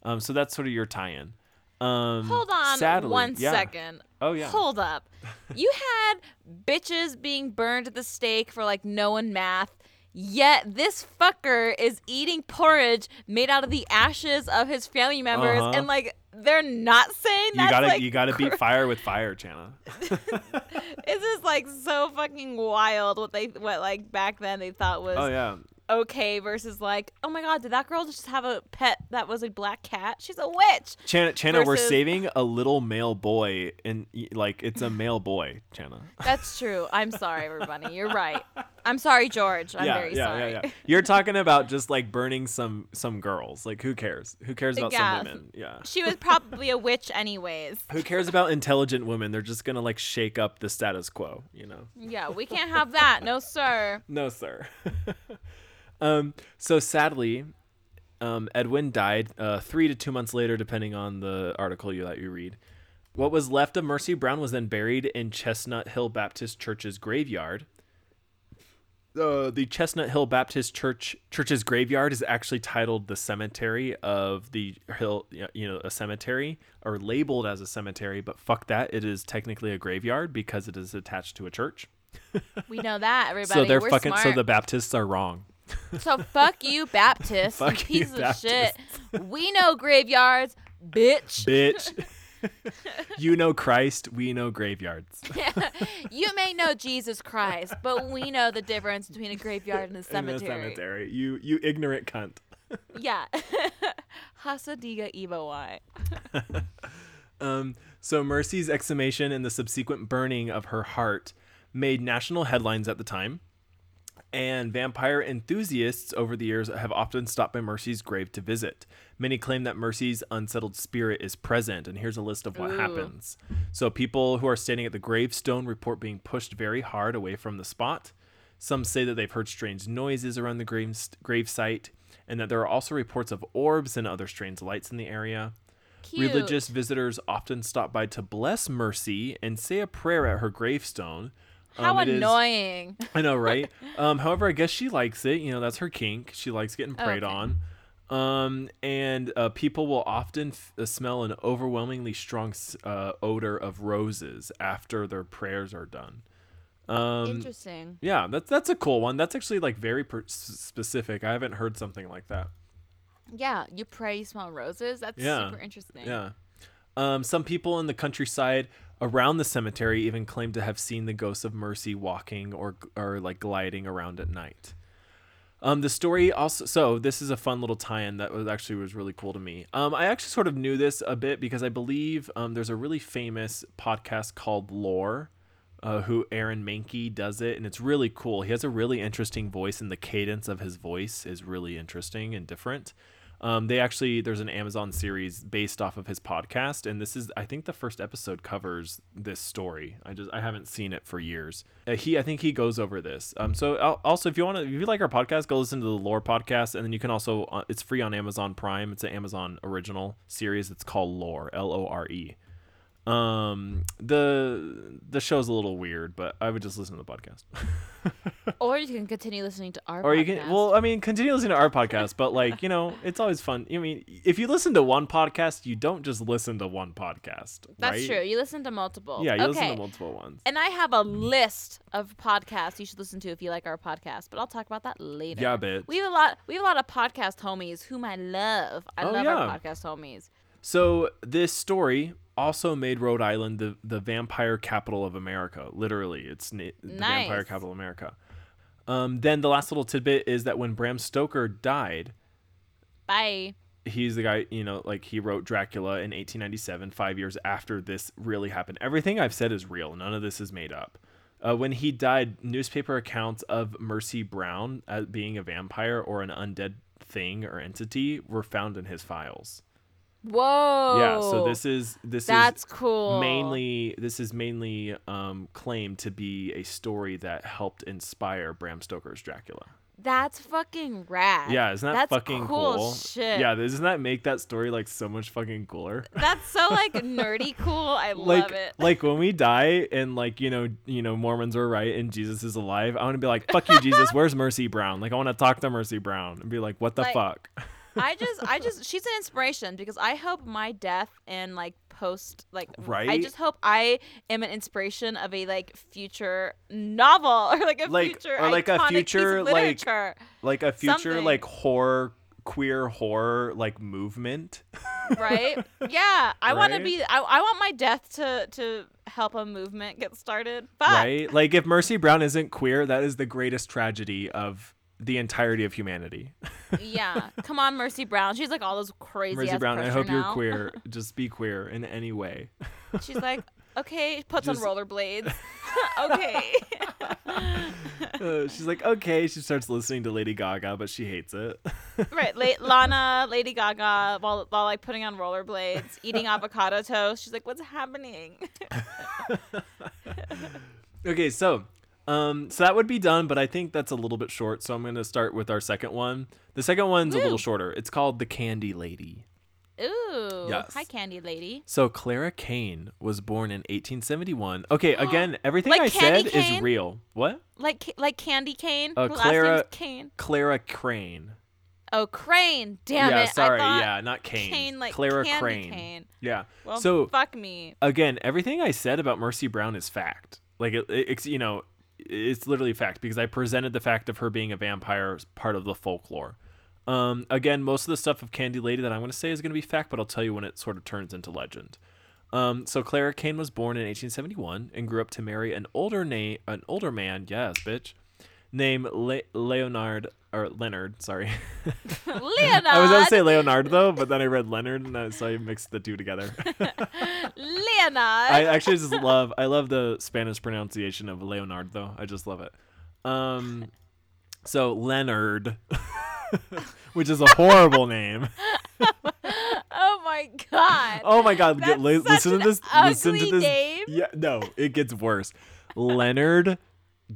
Um, so that's sort of your tie-in. Um, Hold on sadly, one yeah. second. Oh yeah. Hold up. You had bitches being burned at the stake for like knowing math. Yet this fucker is eating porridge made out of the ashes of his family members, Uh-huh. and like they're not saying that's gotta like you gotta beat fire with fire, Chana. It's just like so fucking wild what they what like back then they thought was Oh yeah. Okay versus like, oh my god, did that girl just have a pet that was a black cat? She's a witch. Chana, Chana, we're saving a little male boy, and like it's a male boy, Chana. That's true. I'm sorry, everybody. You're right. I'm sorry, George. I'm yeah, very yeah, sorry. yeah, yeah. You're talking about just like burning some some girls. Like who cares? Who cares about Yeah. some women? Yeah. She was probably a witch anyways. Who cares about intelligent women? They're just gonna like shake up the status quo, you know. Yeah, we can't have that. No, sir. No, sir. um, so sadly, um, Edwin died uh, three to two months later, depending on the article you that you read. What was left of Mercy Brown was then buried in Chestnut Hill Baptist Church's graveyard. Uh, the Chestnut Hill Baptist Church Church's graveyard is actually titled the cemetery of the hill, you know, a cemetery or labeled as a cemetery, but fuck that, it is technically a graveyard because it is attached to a church. We know that, everybody. so they're We're fucking so the Baptists are wrong. So fuck you, Baptist. Fuck you you, piece of shit. Baptists. We know graveyards, bitch. bitch. you know Christ, we know graveyards. you may know Jesus Christ, but we know the difference between a graveyard and a In the cemetery. cemetery. You you ignorant cunt. Yeah. Hasadiga Um, so Mercy's exhumation and the subsequent burning of her heart made national headlines at the time. And vampire enthusiasts over the years have often stopped by Mercy's grave to visit. Many claim that Mercy's unsettled spirit is present, and here's a list of what Ooh. happens. So, people who are standing at the gravestone report being pushed very hard away from the spot. Some say that they've heard strange noises around the grave, grave site, and that there are also reports of orbs and other strange lights in the area. Cute. Religious visitors often stop by to bless Mercy and say a prayer at her gravestone. How Um, it is- annoying. I know, right? um, however, I guess she likes it. You know, that's her kink. She likes getting preyed Okay. on. Um, and uh, people will often f- uh, smell an overwhelmingly strong uh, odor of roses after their prayers are done. Um, Interesting. yeah, that's that's a cool one. That's actually like very per- specific. I haven't heard something like that. Yeah, you pray, you smell roses. That's Yeah. super interesting. Yeah. Um, some people in the countryside around the cemetery even claim to have seen the ghosts of Mercy walking or or like gliding around at night. Um, the story also so this is a fun little tie-in that was actually was really cool to me. Um, I actually sort of knew this a bit because I believe um, there's a really famous podcast called Lore, uh, who Aaron Mahnke does it, and it's really cool. He has a really interesting voice, and the cadence of his voice is really interesting and different. Um, they actually there's an Amazon series based off of his podcast, and this is I think the first episode covers this story. I just I haven't seen it for years. Uh, he I think he goes over this. Um, so al- also if you want to if you like our podcast, go listen to the Lore podcast, and then you can also uh, it's free on Amazon Prime. It's an Amazon original series. It's called Lore L O R E. Um, the the show's a little weird, but I would just listen to the podcast. Or you can continue listening to our or you can well i mean continue listening to our podcast but like you know it's always fun i mean if you listen to one podcast you don't just listen to one podcast That's right? true. You listen to multiple. yeah you okay. listen to multiple ones And I have a list of podcasts you should listen to if you like our podcast, but I'll talk about that later. yeah bitch. We have a lot. We have a lot of podcast homies whom I love. I Oh, love yeah. our podcast homies. So this story also made rhode island the, the vampire capital of america literally. It's na- the vampire capital of america. Um, then the last little tidbit is that when bram stoker died Bye. he's the guy you know like he wrote dracula in 1897 five years after this really happened. Everything i've said is real. None of this is made up. Uh, when he died newspaper accounts of mercy brown as being a vampire or an undead thing or entity were found in his files Whoa. yeah so this is this That's is cool. mainly this is mainly um, claimed to be a story that helped inspire bram stoker's dracula That's fucking rad. yeah isn't that That's fucking cool. cool Shit. yeah doesn't that make that story like so much fucking cooler That's so like nerdy cool. I like love it. like when we die and like you know you know Mormons were right and Jesus is alive. I want to be like fuck you Jesus. Where's Mercy Brown? Like I want to talk to Mercy Brown and be like what the Like- fuck. I just, I just, she's an inspiration because I hope my death and like post, like, right. I just hope I am an inspiration of a like future novel or like a Like- future or, like, a iconic piece of future, like, like a future Something. like horror queer horror like movement. right? Yeah, I want to be. I, I want my death to to help a movement get started. But right? Like if Mercy Brown isn't queer, that is the greatest tragedy of the entirety of humanity. yeah. Come on, Mercy Brown. She's like all those crazy. Mercy Brown, I hope you're queer. Just be queer in any way. She's like, okay, puts Just- on rollerblades. okay. Uh, she's like, okay. She starts listening to Lady Gaga, but she hates it. right. La- Lana, Lady Gaga, while, while like putting on rollerblades, eating avocado toast. She's like, what's happening? okay, so um, so that would be done, but I think that's a little bit short. So I'm going to start with our second one. The second one's a little shorter. It's called The Candy Lady. Ooh. Yes. Hi, Candy Lady. So Clara Kane was born in 1871. Okay, again, everything Like I Candy said is real. What? Like like Candy Cane. Uh, Her last Clara- name's Cane. Clara Crane. Oh, Crane. Damn yeah, it. sorry. I thought yeah, not Kane. Cane like Clara Candy Crane. Cane. Yeah. Well, so fuck me. again, everything I said about Mercy Brown is fact. Like it, it's you know, it's literally a fact because I presented the fact of her being a vampire as part of the folklore. Um, again, most of the stuff of Candy Lady that I'm going to say is going to be fact, but I'll tell you when it sort of turns into legend. Um, so Clara Kane was born in 1871 and grew up to marry an older na- an older man, yes, bitch, named Le- Leonard or Leonard. Sorry, Leonard. I was going to say Leonard though, but then I read Leonard, and I, so I mixed the two together. Leonard. I actually just love I love the Spanish pronunciation of Leonard though. I just love it. Um so Leonard which is a horrible name. oh my god. Oh my god, That's get, li- such listen to this listen to this. name. Yeah, no, it gets worse. Leonard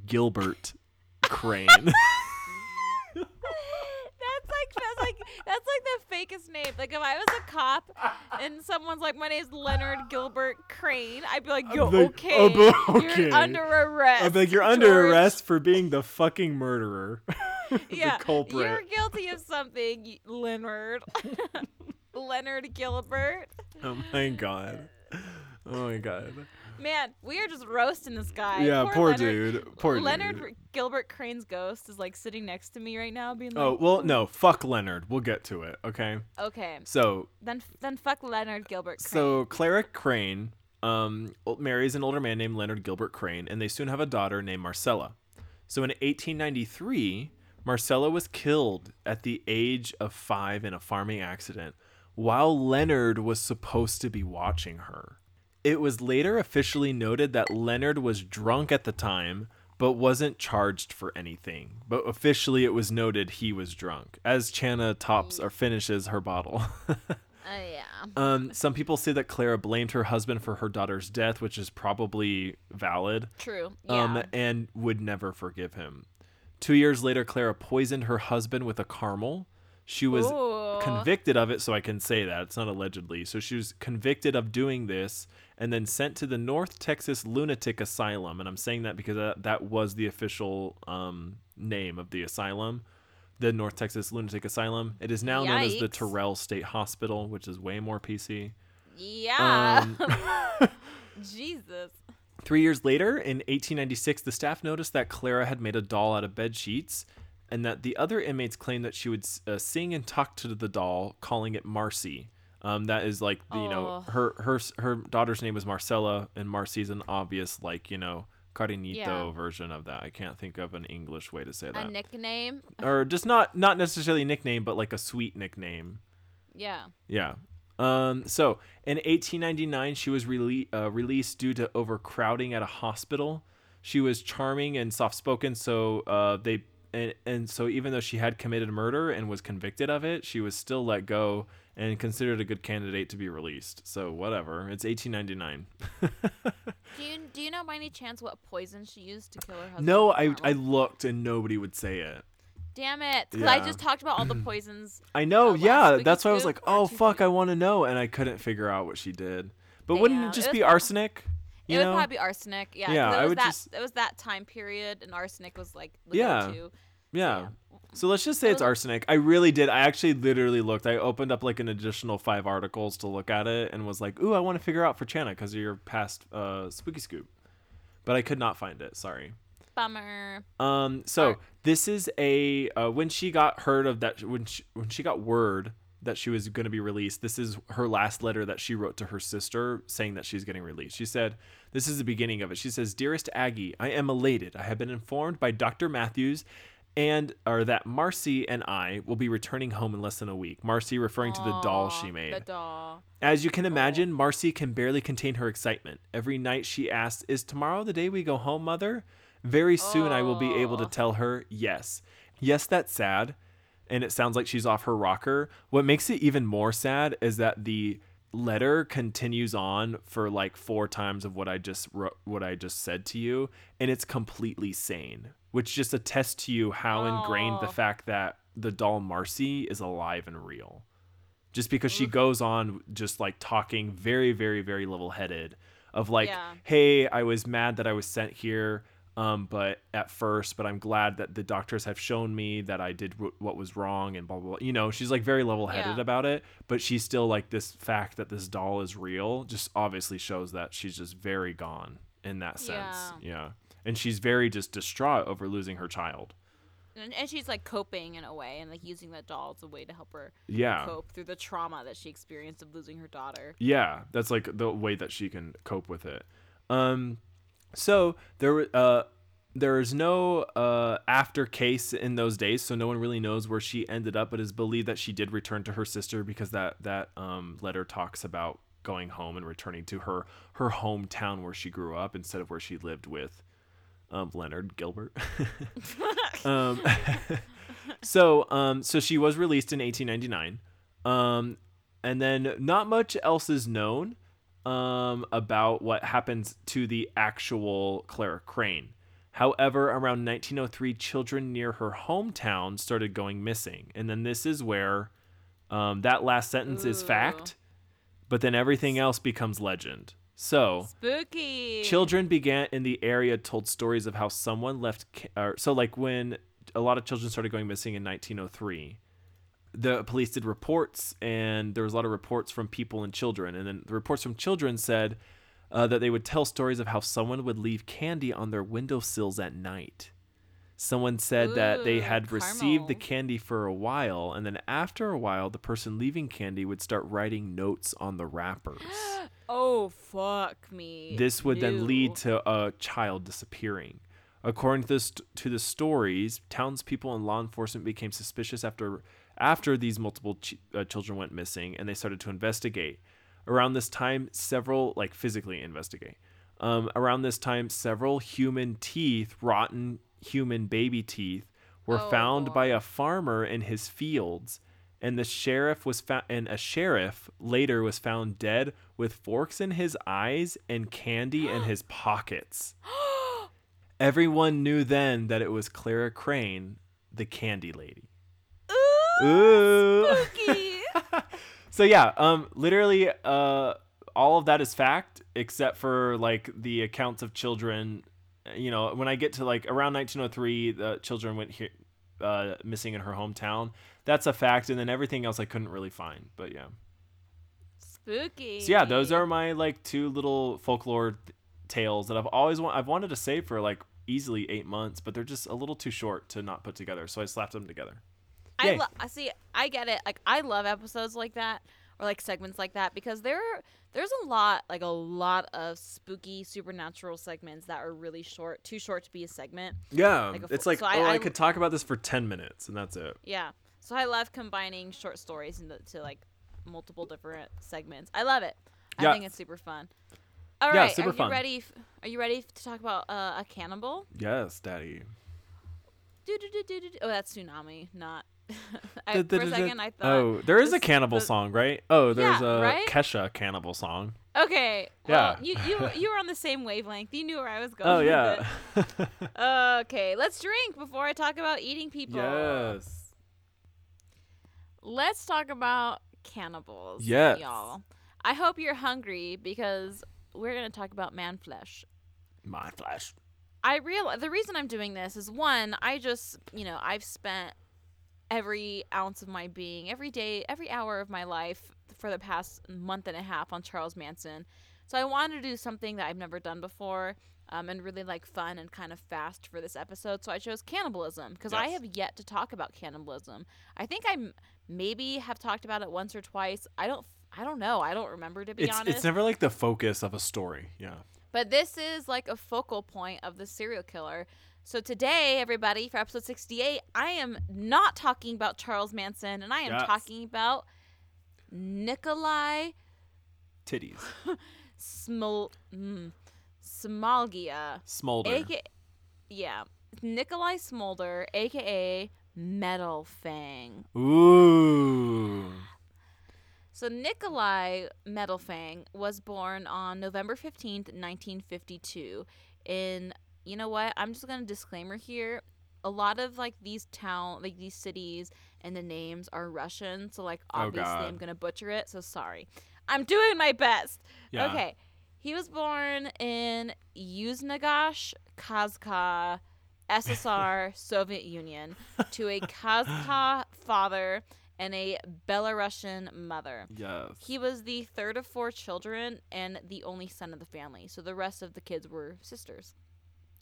Gilbert Crane. That's like that's like the fakest name. Like if I was a cop and someone's like, "My name's Leonard Gilbert Crane," I'd be like, "Yo, like, okay, oh, okay. you're under arrest." I'm like you're under George." arrest for being the fucking murderer. Yeah, the culprit. you're guilty of something, Leonard. Leonard Gilbert. Oh my god. Oh my god. Man, we are just roasting this guy. Yeah, poor, Leonard. dude. Poor Leonard dude. Gilbert Crane's ghost is like sitting next to me right now, being like, Oh well, no. Fuck Leonard. We'll get to it. Okay. okay, So then then fuck Leonard Gilbert Crane. so Clara Crane um, marries an older man named Leonard Gilbert Crane, and they soon have a daughter named Marcella. So in 1893, Marcella was killed at the age of five in a farming accident, while Leonard was supposed to be watching her. It was later officially noted that Leonard was drunk at the time, but wasn't charged for anything. But officially, it was noted he was drunk, as Chana tops or finishes her bottle. Uh, yeah. um, some people say that Clara blamed her husband for her daughter's death, which is probably valid, True. Yeah. um, and would never forgive him. Two years later, Clara poisoned her husband with a caramel. She was Ooh. convicted of it, so I can say that. It's not allegedly. So she was convicted of doing this and then sent to the North Texas Lunatic Asylum. And I'm saying that because that, that was the official um, name of the asylum, the North Texas Lunatic Asylum. It is now known as the Terrell State Hospital, which is way more PC. Yeah. Um, Jesus. Three years later, in 1896, the staff noticed that Clara had made a doll out of bed sheets, and that the other inmates claimed that she would uh, sing and talk to the doll, calling it Marcy. Um, that is like the, you know Oh. her her her daughter's name was Marcella, and Marcy's an obvious like you know Cariñito Yeah. version of that. I can't think of an English way to say that, A nickname. or just not not necessarily a nickname, but like a sweet nickname. Yeah. Yeah. Um, so in 1899, she was rele- uh, released due to overcrowding at a hospital. She was charming and soft spoken, so uh, they and, and so even though she had committed murder and was convicted of it, she was still let go and considered a good candidate to be released. So whatever. It's 1899. Do you do you know by any chance what poison she used to kill her husband? no, I? I looked and nobody would say it. Damn it! Because I just talked about all the poisons. I know, Uh, yeah. That's why I was like, oh fuck. I want to know, and I couldn't figure out what she did. But wouldn't it it just was be arsenic? You it would probably be arsenic. Yeah. 'cause Yeah, It I was would that. just- It was that time period, and arsenic was like the Yeah. go-to. Yeah. So let's just say it's arsenic. I really did. I actually literally looked. I opened up like an additional five articles to look at it and was like, "Ooh, I want to figure out for Chana because of your past uh, Spooky Scoop," but I could not find it. Sorry. Bummer. Um. So this is a uh, when she got heard of that when she when she got word that she was going to be released. This is her last letter that she wrote to her sister saying that she's getting released. She said, "This is the beginning of it." She says, "Dearest Aggie, I am elated. I have been informed by Dr. Matthews." And or that Marcy and I will be returning home in less than a week. Marcy referring to the doll she made. The doll. As you can imagine, Marcy can barely contain her excitement. Every night she asks, Is tomorrow the day we go home, mother? Very soon I will be able to tell her, Yes. Yes, that's sad. And it sounds like she's off her rocker. What makes it even more sad is that the letter continues on for like four times of what I just wrote, what I just said to you, and it's completely sane, which just attests to you how ingrained the Oh. fact that the doll Marcy is alive and real just because she goes on just like talking very very very level headed of like Yeah. hey i was mad that i was sent here um but at first but i'm glad that the doctors have shown me that i did w- what was wrong and blah blah blah you know she's like very level headed Yeah. about it but she's still like this fact that this doll is real just obviously shows that she's just very gone in that sense yeah and she's very just distraught over losing her child And, and she's like coping in a way and like using that doll as a way to help her yeah cope through the trauma that she experienced of losing her daughter. Yeah, that's like the way that she can cope with it. Um, so there, uh, there is no uh after case in those days, so no one really knows where she ended up. But is believed that she did return to her sister because that that um letter talks about going home and returning to her her hometown where she grew up instead of where she lived with um Leonard Gilbert. um, so um so she was released in 1899 um and then not much else is known um about what happens to the actual clara crane. However around 1903 children near her hometown started going missing. And then this is where um, that last sentence is fact but then everything else becomes legend so Spooky. children began in the area told stories of how someone left or, so like when a lot of children started going missing in 1903 the police did reports and there was a lot of reports from people and children. And then the reports from children said uh, that they would tell stories of how someone would leave candy on their windowsills at night. Someone said that they Ooh, had received the candy for a while and then after a while the person leaving candy would start writing notes on the wrappers Oh fuck me. this would then lead to a child disappearing. According to the, st- to the stories, townspeople and law enforcement became suspicious after after these multiple ch- uh, children went missing, and they started to investigate. Around this time, several like physically investigate. Um, around this time, several human teeth, rotten human baby teeth, were Oh, found by a farmer in his fields, and the sheriff was found, and a sheriff later was found dead with forks in his eyes and candy in his pockets. Everyone knew then that it was Clara Crane, the candy lady. Ooh, Ooh. spooky. So yeah, um, literally, uh, all of that is fact except for like the accounts of children. You know, when I get to like around 1903, the children went here, uh, missing in her hometown. That's a fact, and then everything else I couldn't really find. But yeah, spooky. so yeah, those are my like two little folklore tales that I've always want. I've wanted to save for like easily eight months, but they're just a little too short to not put together. So I slapped them together. I Yay. lo- I see. I get it. Like I love episodes like that or like segments like that because there there's a lot like a lot of spooky supernatural segments that are really short, too short to be a segment. Yeah, Like a it's like so I- oh, I, I- could talk about this for ten minutes, and that's it. Yeah. So I love combining short stories into to like multiple different segments. I love it. I Yeah. think it's super fun. All right, Yeah, super are you fun. ready? f- Are you ready to talk about uh, a cannibal? Yes, Daddy. Oh, that's tsunami, not. I, for a second, I thought. Oh, there is a cannibal the- song, right? Oh, there's Yeah, a right? Kesha cannibal song. Okay. Well, Yeah. you you you were on the same wavelength. You knew where I was going. Oh yeah. Okay, let's drink before I talk about eating people. yes. Let's talk about cannibals. Yes. Y'all. I hope you're hungry because we're gonna talk about man flesh. My flash. I real the reason I'm doing this is one, I just you know I've spent every ounce of my being, every day, every hour of my life for the past month and a half on Charles Manson. So I wanted to do something that I've never done before, um, and really like fun and kind of fast for this episode. So I chose cannibalism because I have yet to talk about cannibalism. I think I m- maybe have talked about it once or twice. I don't. I don't know. I don't remember to be It's honest. it's never like the focus of a story. Yeah. But this is like a focal point of the serial killer. So today, everybody, for episode 68, I am not talking about Charles Manson, and I am Yes. talking about Nikolai Titties. Smol- mm, Smolgia, Smolder. aka yeah, Nikolai Smolder, aka Metal Fang. Ooh. So Nikolai Metalfang was born on November 15th, 1952 in you know what? I'm just going to disclaimer here. A lot of like these town like these cities and the names are Russian, so like Oh, obviously God. I'm going to butcher it, so sorry. I'm doing my best. Yeah. Okay. He was born in Yuznagash, Kazakh, SSR, Soviet Union, to a Kazakh father and a Belarusian mother. Yes. He was the third of four children and the only son of the family, so the rest of the kids were sisters.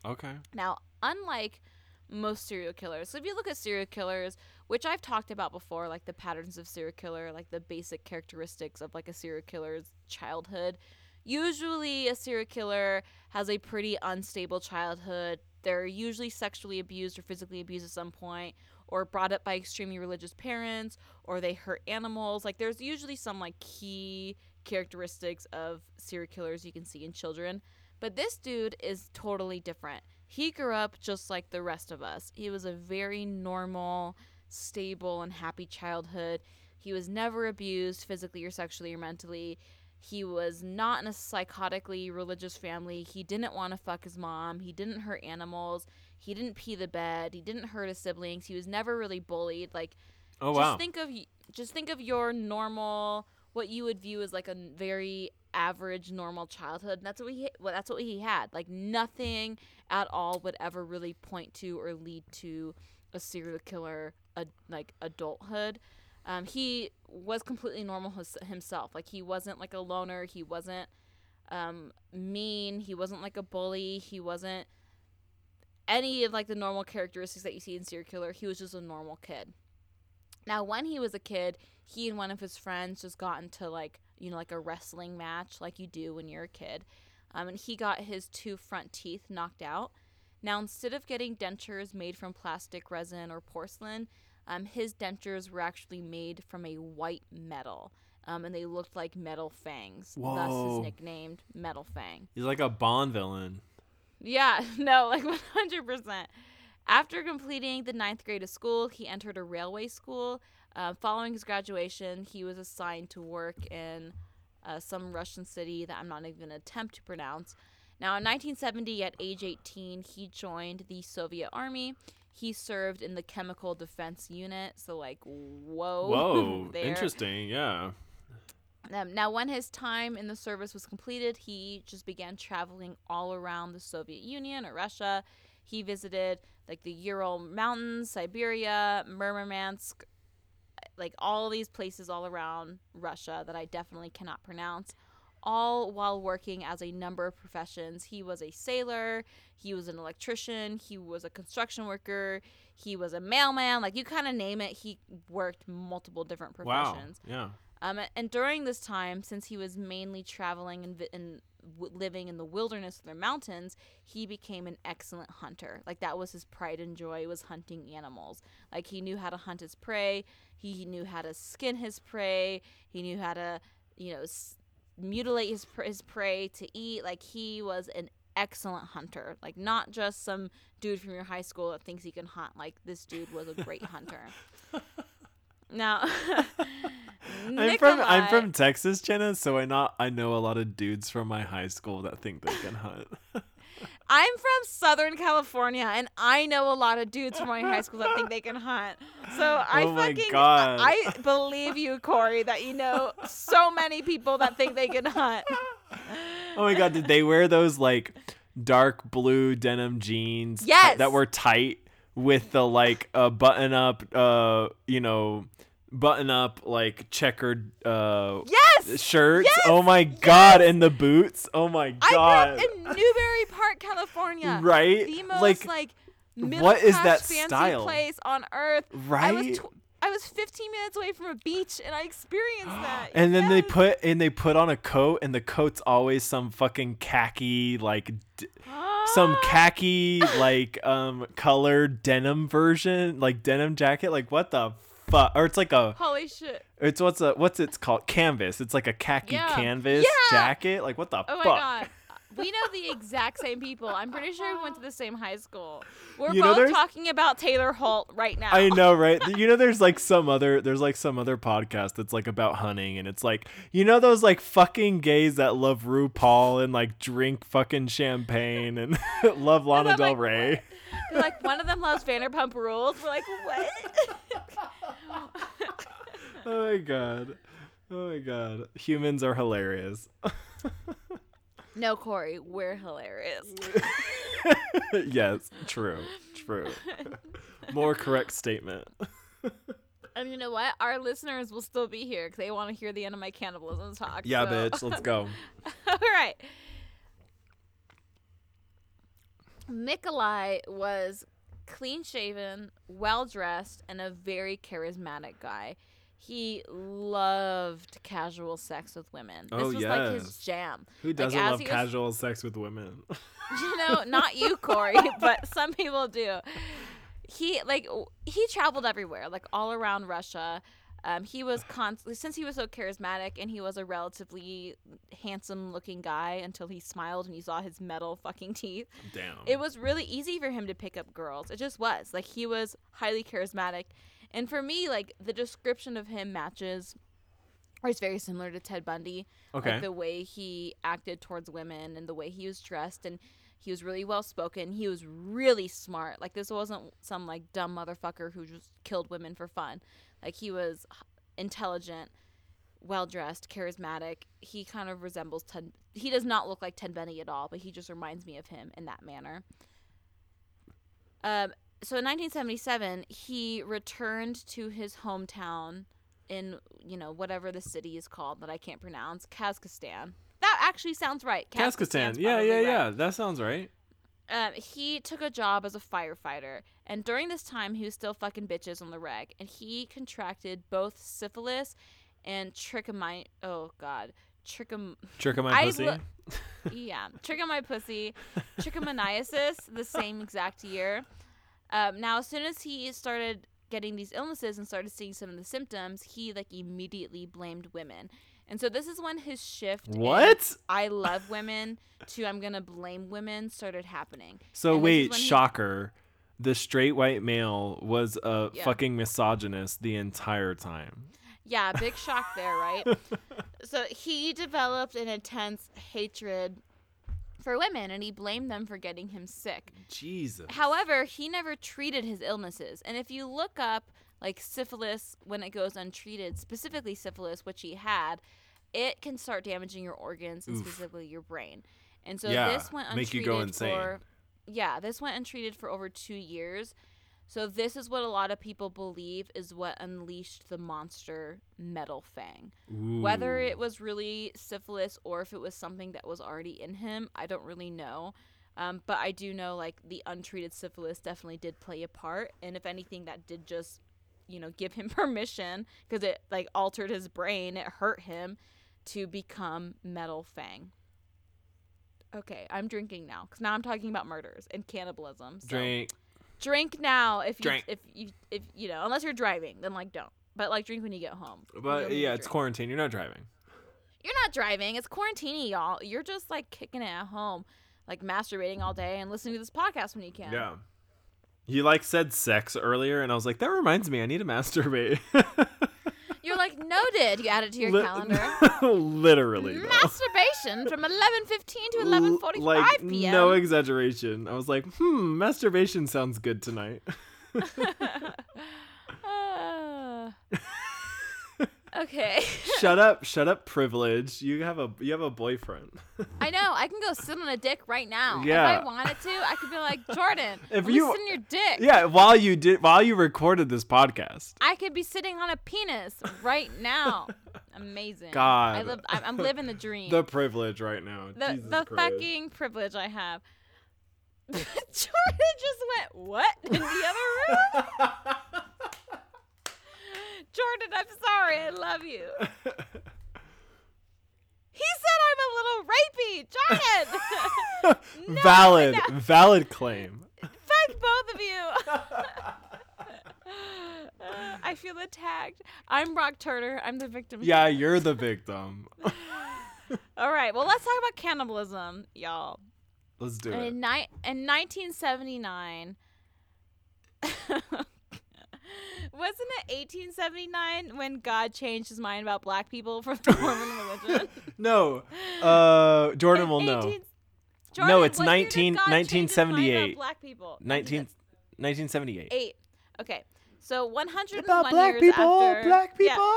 Okay. Now, unlike most serial killers, so if you look at serial killers, which I've talked about before, like the patterns of serial killer, like the basic characteristics of like a serial killer's childhood, usually a serial killer has a pretty unstable childhood. They're usually sexually abused or physically abused at some point, or brought up by extremely religious parents, or they hurt animals. Like there's usually some like key characteristics of serial killers you can see in children. But this dude is totally different. He grew up just like the rest of us. He was a very normal, stable, and happy childhood. He was never abused physically or sexually or mentally. He was not in a psychotically religious family. He didn't want to fuck his mom. He didn't hurt animals. He didn't pee the bed. He didn't hurt his siblings. He was never really bullied. Like Oh just wow. think of just think of your normal what you would view as like a very average normal childhood and that's what he well, that's what he had like nothing at all would ever really point to or lead to a serial killer a, like adulthood um, he was completely normal his, himself. Like he wasn't like a loner. He wasn't um, mean. He wasn't like a bully. He wasn't any of like the normal characteristics that you see in serial killer. He was just a normal kid. Now, when he was a kid, he and one of his friends just got into like, you know, like a wrestling match, like you do when you're a kid. Um, and he got his two front teeth knocked out. Now, instead of getting dentures made from plastic resin or porcelain, um, his dentures were actually made from a white metal. Um, and they looked like metal fangs. Thus, his nicknamed Metal Fang. He's like a Bond villain. Yeah, no, like 100%. After completing the ninth grade of school, he entered a railway school. Uh, following his graduation, he was assigned to work in uh, some Russian city that I'm not even going to attempt to pronounce. Now, in 1970, at age 18, he joined the Soviet Army. He served in the Chemical Defense Unit. So, like, whoa. Whoa. Interesting. Yeah. Um, now, when his time in the service was completed, he just began traveling all around the Soviet Union or Russia. He visited like the Ural Mountains, Siberia, Murmansk, like all these places all around Russia that I definitely cannot pronounce. All while working as a number of professions. He was a sailor, he was an electrician, he was a construction worker, he was a mailman. Like you kind of name it, he worked multiple different professions. Wow. Yeah. Um, and during this time, since he was mainly traveling and, vi- and w- living in the wilderness of the mountains, he became an excellent hunter. Like that was his pride and joy was hunting animals. Like he knew how to hunt his prey. He knew how to skin his prey. He knew how to, you know, s- mutilate his his prey to eat. Like he was an excellent hunter. Like not just some dude from your high school that thinks he can hunt. Like this dude was a great hunter. Now, I'm from I'm from Texas, Jenna, so I not I know a lot of dudes from my high school that think they can hunt. I'm from Southern California, and I know a lot of dudes from my high school that think they can hunt. So I Oh fucking God. I believe you, Corey, that you know so many people that think they can hunt. oh my god, did they wear those like dark blue denim jeans Yes. that were tight with the like uh, button up uh you know button up like checkered uh Yes. shirts? Yes! Oh my god, and the boots. Oh my god I grew up in Newbury Park, California. Right? The most Like, like, what is that fancy style? place on earth. right I was tw- I was 15 minutes away from a beach, and I experienced that. and then they put and they put on a coat and the coat's always some fucking khaki like d- some khaki like um colored denim version, like denim jacket. Like what the fuck? Or it's like a Holy shit. it's what's a what's it's called canvas. It's like a khaki Yeah. canvas Yeah. jacket. Like what the Oh my fuck? god. We know the exact same people. I'm pretty sure we went to the same high school. We're You both talking about Taylor Holt right now. I know, right? You know, there's like some other, there's like some other podcast that's like about hunting, and it's like, you know, those like fucking gays that love RuPaul and like drink fucking champagne and love Lana Del like, Rey. They're like one of them loves Vanderpump Rules. We're like, what? Oh my god, oh my god, humans are hilarious. no, Corey, we're hilarious. yes, true, true. More correct statement. And you know what? Our listeners will still be here because they want to hear the end of my cannibalism talk. Yeah, so- bitch, let's go. All right. Nikolai was clean shaven, well dressed, and a very charismatic guy. He loved casual sex with women. This Oh, was like his jam. Who doesn't as love was- casual sex with women? You know, not you, Corey, but some people do. He like he traveled everywhere, like all around Russia. Um, he was constantly since he was so charismatic and he was a relatively handsome looking guy until he smiled and you saw his metal fucking teeth. Damn. It was really easy for him to pick up girls. It just was. Like he was highly charismatic. And for me, like the description of him matches or is very similar to Ted Bundy. Okay. Like the way he acted towards women and the way he was dressed and he was really well spoken. He was really smart. Like this wasn't some like dumb motherfucker who just killed women for fun. Like he was intelligent, well dressed, charismatic. He kind of resembles Ted. He does not look like Ted Benny at all, but he just reminds me of him in that manner. Um, so in 1977, he returned to his hometown in you know whatever the city is called that I can't pronounce, Kazakhstan. That actually sounds right. Kazakhstan. Yeah, yeah, right. yeah. That sounds right. Um, he took a job as a firefighter, and during this time, he was still fucking bitches on the reg, and he contracted both syphilis and trichomoniasis. Oh God, trichom. Trick of my I pussy. lo- yeah, trichomoniasis, trichomoniasis, the same exact year. Um, now, as soon as he started getting these illnesses and started seeing some of the symptoms, he like immediately blamed women. And so this is when his shift what? I love women to I'm gonna blame women started happening. So And wait, when he- shocker. The straight white male was a Yeah. fucking misogynist the entire time. Yeah, big shock there, right? so he developed an intense hatred for women and he blamed them for getting him sick. Jesus. However, he never treated his illnesses. And if you look up like syphilis when it goes untreated, specifically syphilis, which he had, it can start damaging your organs and Oof. specifically your brain. And so Yeah, this went make you untreated go insane. for yeah, this went untreated for over 2 years. So this is what a lot of people believe is what unleashed the monster Metal Fang. Whether it was really syphilis or if it was something that was already in him, I don't really know. Um, but I do know like the untreated syphilis definitely did play a part, and if anything, that did just you know give him permission because it like altered his brain, it hurt him to become Metal Fang. Okay, I'm drinking now because now I'm talking about murders and cannibalism. So drink. drink now if you Drink. if you if you know unless you're driving, then like don't. But like drink when you get home. But yeah, it's drink. quarantine. You're not driving. You're not driving. It's quarantine, y'all. You're just like kicking it at home, like masturbating all day and listening to this podcast when you can. Yeah. You like said sex earlier, and I was like, that reminds me, I need to masturbate. You're like noted. You add it to your Lit- calendar. Literally. though. Masturbation from 11:15 to 11:45 like, p.m. No exaggeration. I was like, hmm, masturbation sounds good tonight. Ah. Okay. shut up, shut up, privilege. You have a you have a boyfriend. I know. I can go sit on a dick right now. Yeah. If I wanted to, I could be like Jordan. If you- sit on your dick. yeah, while you did while you recorded this podcast. I could be sitting on a penis right now. Amazing. God. I live. I'm, I'm living the dream. The privilege right now. the Jesus the Christ. fucking privilege I have. Jordan just went what in the other room? Jordan, I'm sorry. I love you. He said I'm a little rapey. Jordan. valid, valid claim. Fuck both of you. Uh, I feel attacked. I'm Brock Turner. I'm the victim. Yeah, you're the victim. All right. Well, let's talk about cannibalism, y'all. Let's do it. In, ni- in 1979, wasn't it 1879 when God changed his mind about black people for the Mormon religion? No, uh, Jordan In will know. 18 No, it's what year 19 God change his mind about 1978. Black people. 19, 1978. Eight. Okay. So 101 About black years people, after black Yeah, people.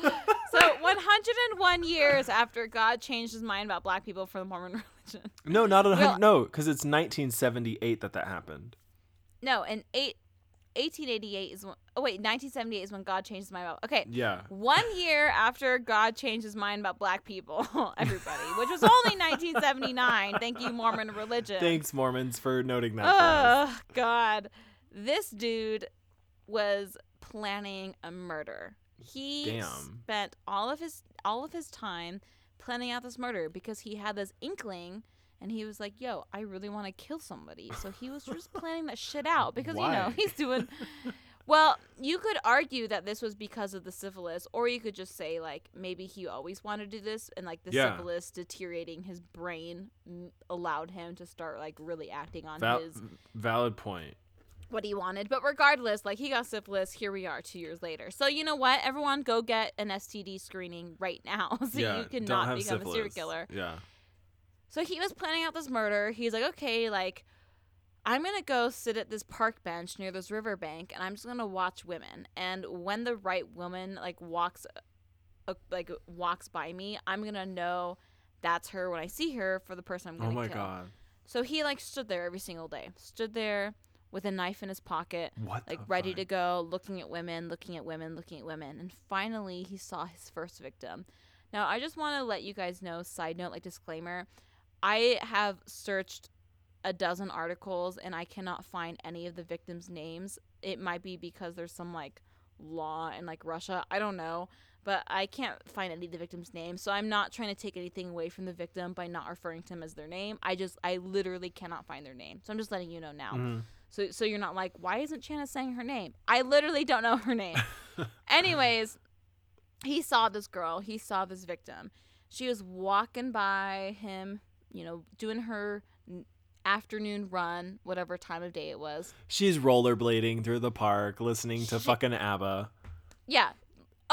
black people. so 101 years after God changed his mind about black people for the Mormon religion. No, not a Well- hundred. No, because it's 1978 that that happened. No, and eight, 1888 is when. Oh wait, 1978 is when God changes my mind. Okay. Yeah. One year after God changed his mind about black people, everybody, which was only 1979. Thank you, Mormon religion. Thanks, Mormons, for noting that. Oh God, this dude was planning a murder. He Damn. spent all of his all of his time planning out this murder because he had this inkling and he was like, "Yo, I really want to kill somebody." So he was just planning that shit out because you know he's doing. Well, you could argue that this was because of the syphilis, or you could just say like maybe he always wanted to do this, and like the Yeah. syphilis deteriorating his brain allowed him to start like really acting on Val- his valid point. what he wanted. But regardless, like he got syphilis. Here we are, two years later. So you know what? Everyone, go get an STD screening right now, so yeah. you can don't become syphilis. a serial killer. Yeah. So he was planning out this murder. He's like, okay, like I'm gonna go sit at this park bench near this riverbank, and I'm just gonna watch women. And when the right woman like walks, uh, like walks by me, I'm gonna know that's her when I see her for the person I'm gonna Oh my kill. god. So he like stood there every single day, stood there with a knife in his pocket, What? like the ready fuck? to go, looking at women, looking at women, looking at women, and finally he saw his first victim. Now I just want to let you guys know, side note, like disclaimer, I have searched a dozen articles and I cannot find any of the victims' names. It might be because there's some like law in like Russia. I don't know. But I can't find any of the victims' names, so I'm not trying to take anything away from the victim by not referring to them as their name. I just, I literally cannot find their name, so I'm just letting you know now. Mhm. So so you're not like, why isn't Chana saying her name? I literally don't know her name. Anyways, he saw this girl. He saw this victim. She was walking by him, you know, doing her afternoon run, whatever time of day it was. She's rollerblading through the park, listening to She- fucking ABBA. Yeah.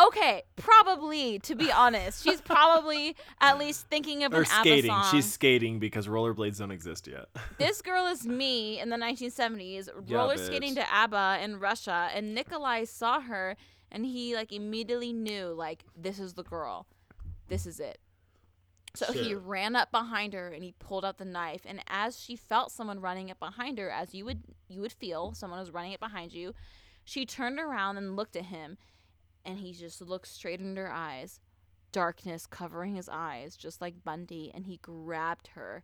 Okay, probably to be honest, she's probably at least thinking of Or an skating. ABBA song. She's skating because rollerblades don't exist yet. this girl is me in the 1970s Yeah, roller bitch. skating to ABBA in Russia and Nikolai saw her and he like immediately knew like this is the girl. This is it. So he ran up behind her and he pulled out the knife. And as she felt someone running up behind her as you would you would feel someone was running up behind you, she turned around and looked at him. And he just looked straight into her eyes. Darkness covering his eyes just like Bundy. And he grabbed her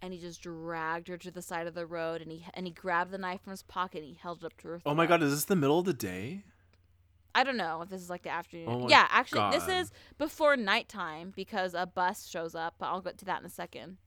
and he just dragged her to the side of the road. And he and he grabbed the knife from his pocket and he held it up to her Oh my god, is this the middle of the day? I don't know if this is like the afternoon. Oh yeah, actually, this is before nighttime because a bus shows up. But I'll get to that in a second.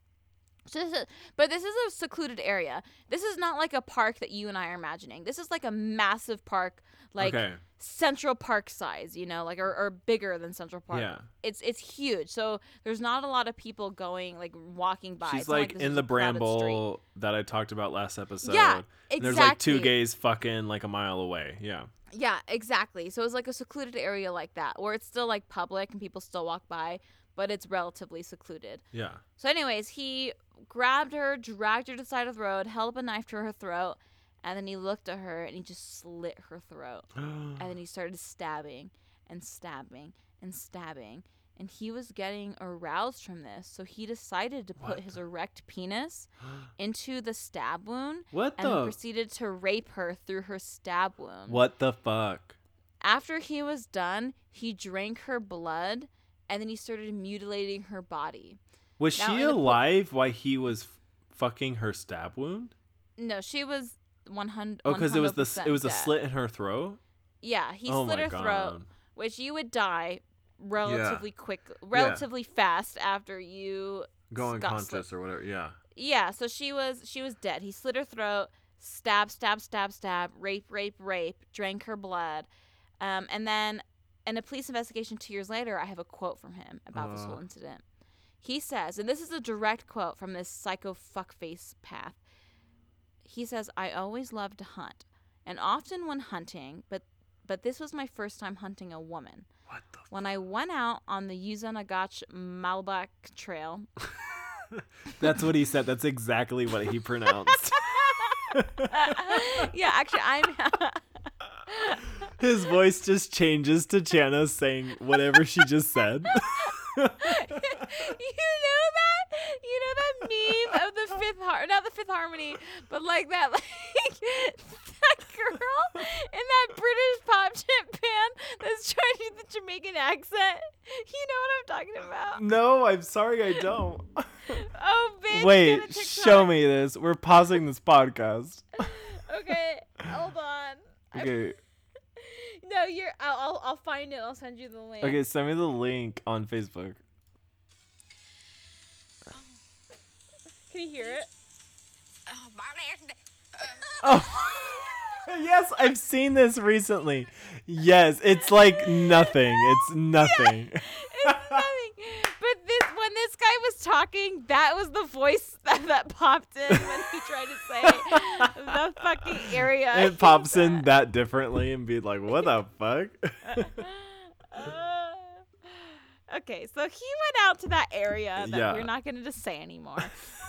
Is, but this is a secluded area. This is not like a park that you and I are imagining. This is like a massive park, like okay. Central Park size, you know, like or, or bigger than Central Park. Yeah. It's it's huge. So there's not a lot of people going like walking by. She's It's not like in the a crowded street. bramble that I talked about last episode. Yeah, And there's like two gays fucking like a mile away. Yeah. Yeah, exactly. So it's like a secluded area like that, where it's still like public and people still walk by, but it's relatively secluded. Yeah. So, anyways, he grabbed her, dragged her to the side of the road, held up a knife to her throat, and then he looked at her and he just slit her throat. And then he started stabbing and stabbing and stabbing. And he was getting aroused from this, so he decided to put What his the- erect penis into the stab wound what the? and the proceeded to rape her through her stab wound. What the fuck? After he was done, he drank her blood and then he started mutilating her body. Was Now, she in the po- alive while he was f- fucking her stab wound? No, she was 100 Oh, because it was the it was a slit in her throat. Yeah, he oh slit her god. throat, which you would die relatively quick, relatively fast after you Go got unconscious or whatever. Yeah. Yeah, so she was she was dead. He slit her throat, stab, stab, stab, stab, rape, rape, rape, drank her blood, um, and then in a police investigation two years later, I have a quote from him about this whole Uh. incident. He says, and this is a direct quote from this psycho fuckface path. He says, "I always loved to hunt, and often when hunting, but but this was my first time hunting a woman. What the? When I went out on the Yuzanagach Malbak Trail, That's what he said. That's exactly what he pronounced. yeah, actually, I'm. His voice just changes to Chana saying whatever she just said. you know that? You know that meme of the fifth har not the fifth harmony, but like that like that girl in that British pop chip band that's trying to do the Jamaican accent. You know what I'm talking about? no, I'm sorry, I don't. Oh, bitch. Wait, show me this. We're pausing this podcast. Okay, hold on. Okay, no, you're. I'll, I'll. I'll find it. I'll send you the link. okay, send me the link on Facebook. Can you hear it? Oh, yes, I've seen this recently. Yes, it's like nothing. It's nothing. It's nothing. When this guy was talking, that was the voice that, that popped in when he tried to say the fucking area. It pops in that differently and be like, what the fuck? Uh, okay, so he went out to that area that Yeah. we're not going to just say anymore.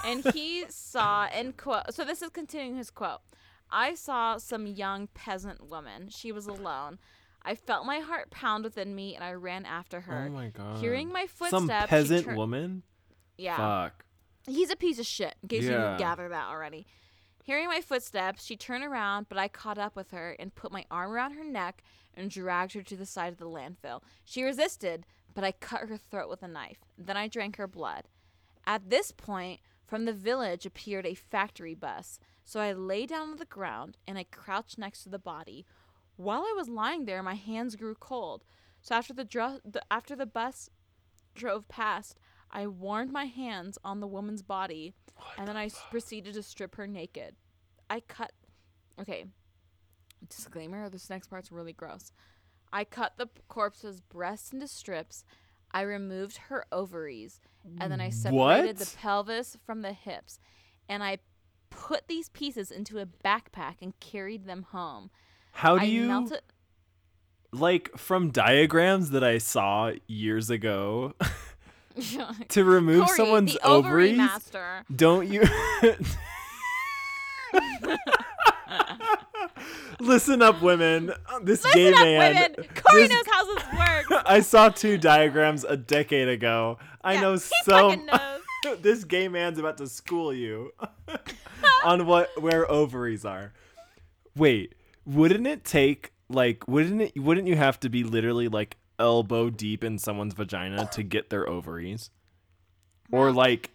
and he saw, and quote, so this is continuing his quote I saw some young peasant woman. She was alone. I felt my heart pound within me and I ran after oh her. Oh my god. Hearing my footsteps, Some peasant tur- woman? Yeah. Fuck. He's a piece of shit, in case you Yeah. didn't gather that already. Hearing my footsteps, she turned around, but I caught up with her and put my arm around her neck and dragged her to the side of the landfill. She resisted, but I cut her throat with a knife. Then I drank her blood. At this point, from the village appeared a factory bus, so I lay down on the ground and I crouched next to the body. While I was lying there, my hands grew cold. So after the, dro- the after the bus drove past, I warmed my hands on the woman's body, and then I s- proceeded to strip her naked. I cut. Okay. Disclaimer: This next part's really gross. I cut the corpse's breasts into strips. I removed her ovaries, and then I separated the pelvis from the hips, and I put these pieces into a backpack and carried them home. How do I you like from diagrams that I saw years ago to remove Corey, someone's ovaries? master. Don't you Listen up, women. This gay Listen up, man. women. Corey this- knows how this works. I saw two diagrams a decade ago. I Yeah, know so. this gay man's about to school you on what where ovaries are. Wait, wouldn't it take like wouldn't it wouldn't you have to be literally like elbow deep in someone's vagina to get their ovaries? Or like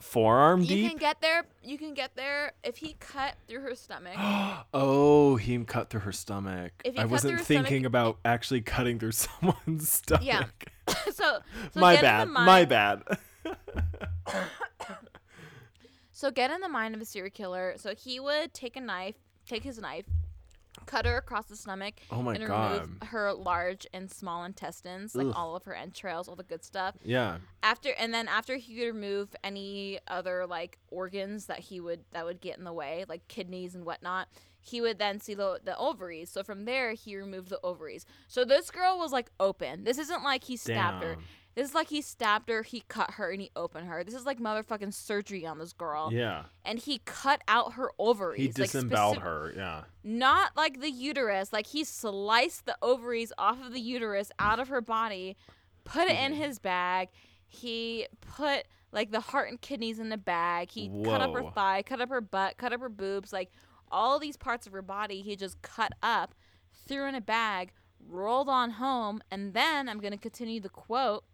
forearm You deep? You can get there. You can get there if he cut through her stomach. oh, he cut through her stomach. I wasn't thinking stomach- about actually cutting through someone's stomach. Yeah. so, so my get in bad. My bad. So get in the mind of a serial killer. So he would take a knife, take his knife, cut her across the stomach, Oh my and god. remove her large and small intestines, like Ugh. all of her entrails, all the good stuff. Yeah. After and then after he would remove any other like organs that he would that would get in the way, like kidneys and whatnot, he would then see the the ovaries. So from there he removed the ovaries. So this girl was like open. This isn't like he stabbed her. This is like he stabbed her, he cut her, and he opened her. This is like motherfucking surgery on this girl. Yeah. And he cut out her ovaries. He like, disemboweled her. Yeah. Not like the uterus. Like he sliced the ovaries off of the uterus out of her body, put it in Mhm. his bag. He put like the heart and kidneys in the bag. He cut up her thigh, cut up her butt, cut up her boobs. Like all these parts of her body, he just cut up, threw in a bag, rolled on home, and then I'm going to continue the quote.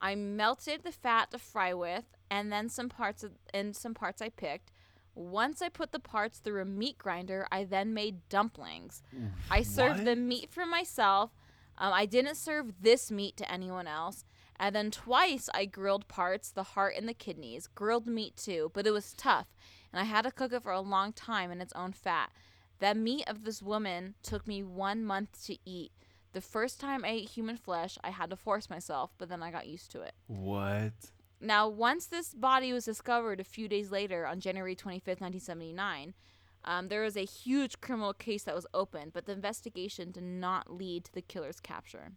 I melted the fat to fry with, and then some parts of, and some parts I picked. Once I put the parts through a meat grinder, I then made dumplings. I served What? the meat for myself. Um, I didn't serve this meat to anyone else. And then twice I grilled parts, the heart and the kidneys, grilled meat too, but it was tough, and I had to cook it for a long time in its own fat. That meat of this woman took me one month to eat. The first time I ate human flesh, I had to force myself, but then I got used to it. What? Now, once this body was discovered a few days later on January 25th, 1979, um, there was a huge criminal case that was opened, but the investigation did not lead to the killer's capture.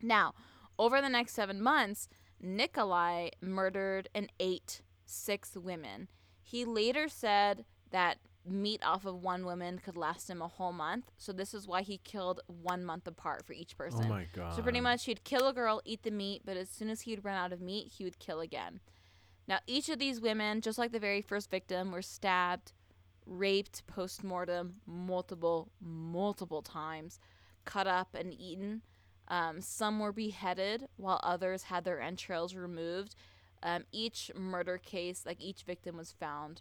Now, over the next seven months, Nikolai murdered and ate six women. He later said that meat off of one woman could last him a whole month, so this is why he killed one month apart for each person. Oh my god. So pretty much he'd kill a girl, eat the meat, but as soon as he'd run out of meat, he would kill again. Now each of these women, just like the very first victim, were stabbed, raped post-mortem multiple, multiple times, cut up and eaten. Um, some were beheaded, while others had their entrails removed. Um, each murder case, like each victim was found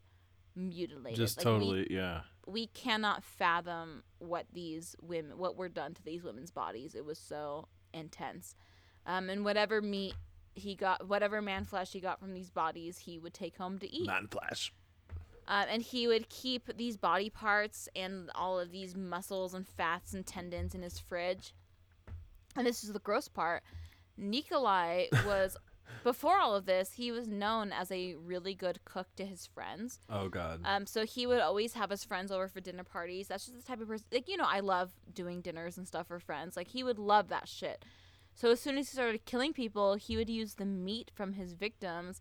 mutilated. Just Like, we- totally, yeah. we cannot fathom what these women what were done to these women's bodies it was so intense um, and whatever meat he got whatever man flesh he got from these bodies he would take home to eat Man flesh. uh, and he would keep these body parts and all of these muscles and fats and tendons in his fridge and this is the gross part nikolai was before all of this he was known as a really good cook to his friends Oh god. um, so he would always have his friends over for dinner parties. That's just the type of person. Like you know, I love doing dinners and stuff for friends. Like he would love that shit. So as soon as he started killing people, he would use the meat from his victims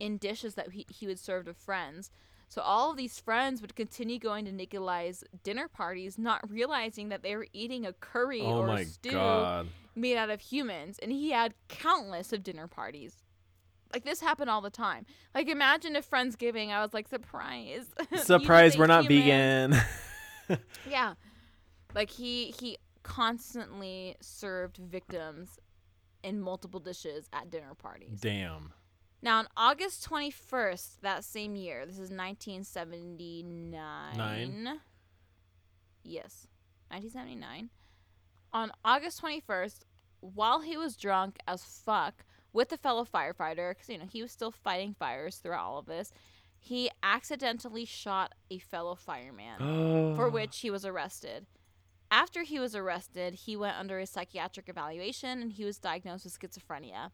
in dishes that he, he would serve to friends. So all of these friends would continue going to Nikolai's dinner parties, not realizing that they were eating a curry oh or a stew god. Made out of humans and he had countless of dinner parties like this happened all the time like imagine if friendsgiving i was like surprise Surprise, we're not human." vegan. yeah like he he constantly served victims in multiple dishes at dinner parties Damn. now on august 21st that same year this is 1979 Nine. yes 1979 on august 21st while he was drunk as fuck with a fellow firefighter because you know he was still fighting fires throughout all of this he accidentally shot a fellow fireman for which he was arrested. After he was arrested he went under a psychiatric evaluation and he was diagnosed with schizophrenia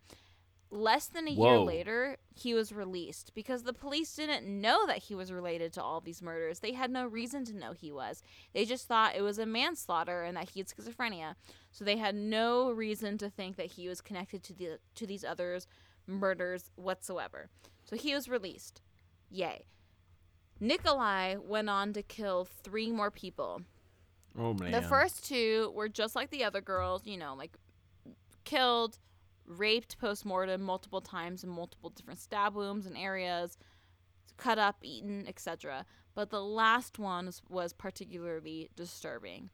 less than a year later he was released because the police didn't know that he was related to all these murders. They had no reason to know he was. They just thought it was a manslaughter and that he had schizophrenia. So they had no reason to think that he was connected to the to these others murders whatsoever. So he was released. Yay. Nikolai went on to kill three more people. Oh man. the first two were just like the other girls, you know, like killed, raped post mortem multiple times in multiple different stab wounds and areas, cut up, eaten, etc. But the last one was, was particularly disturbing.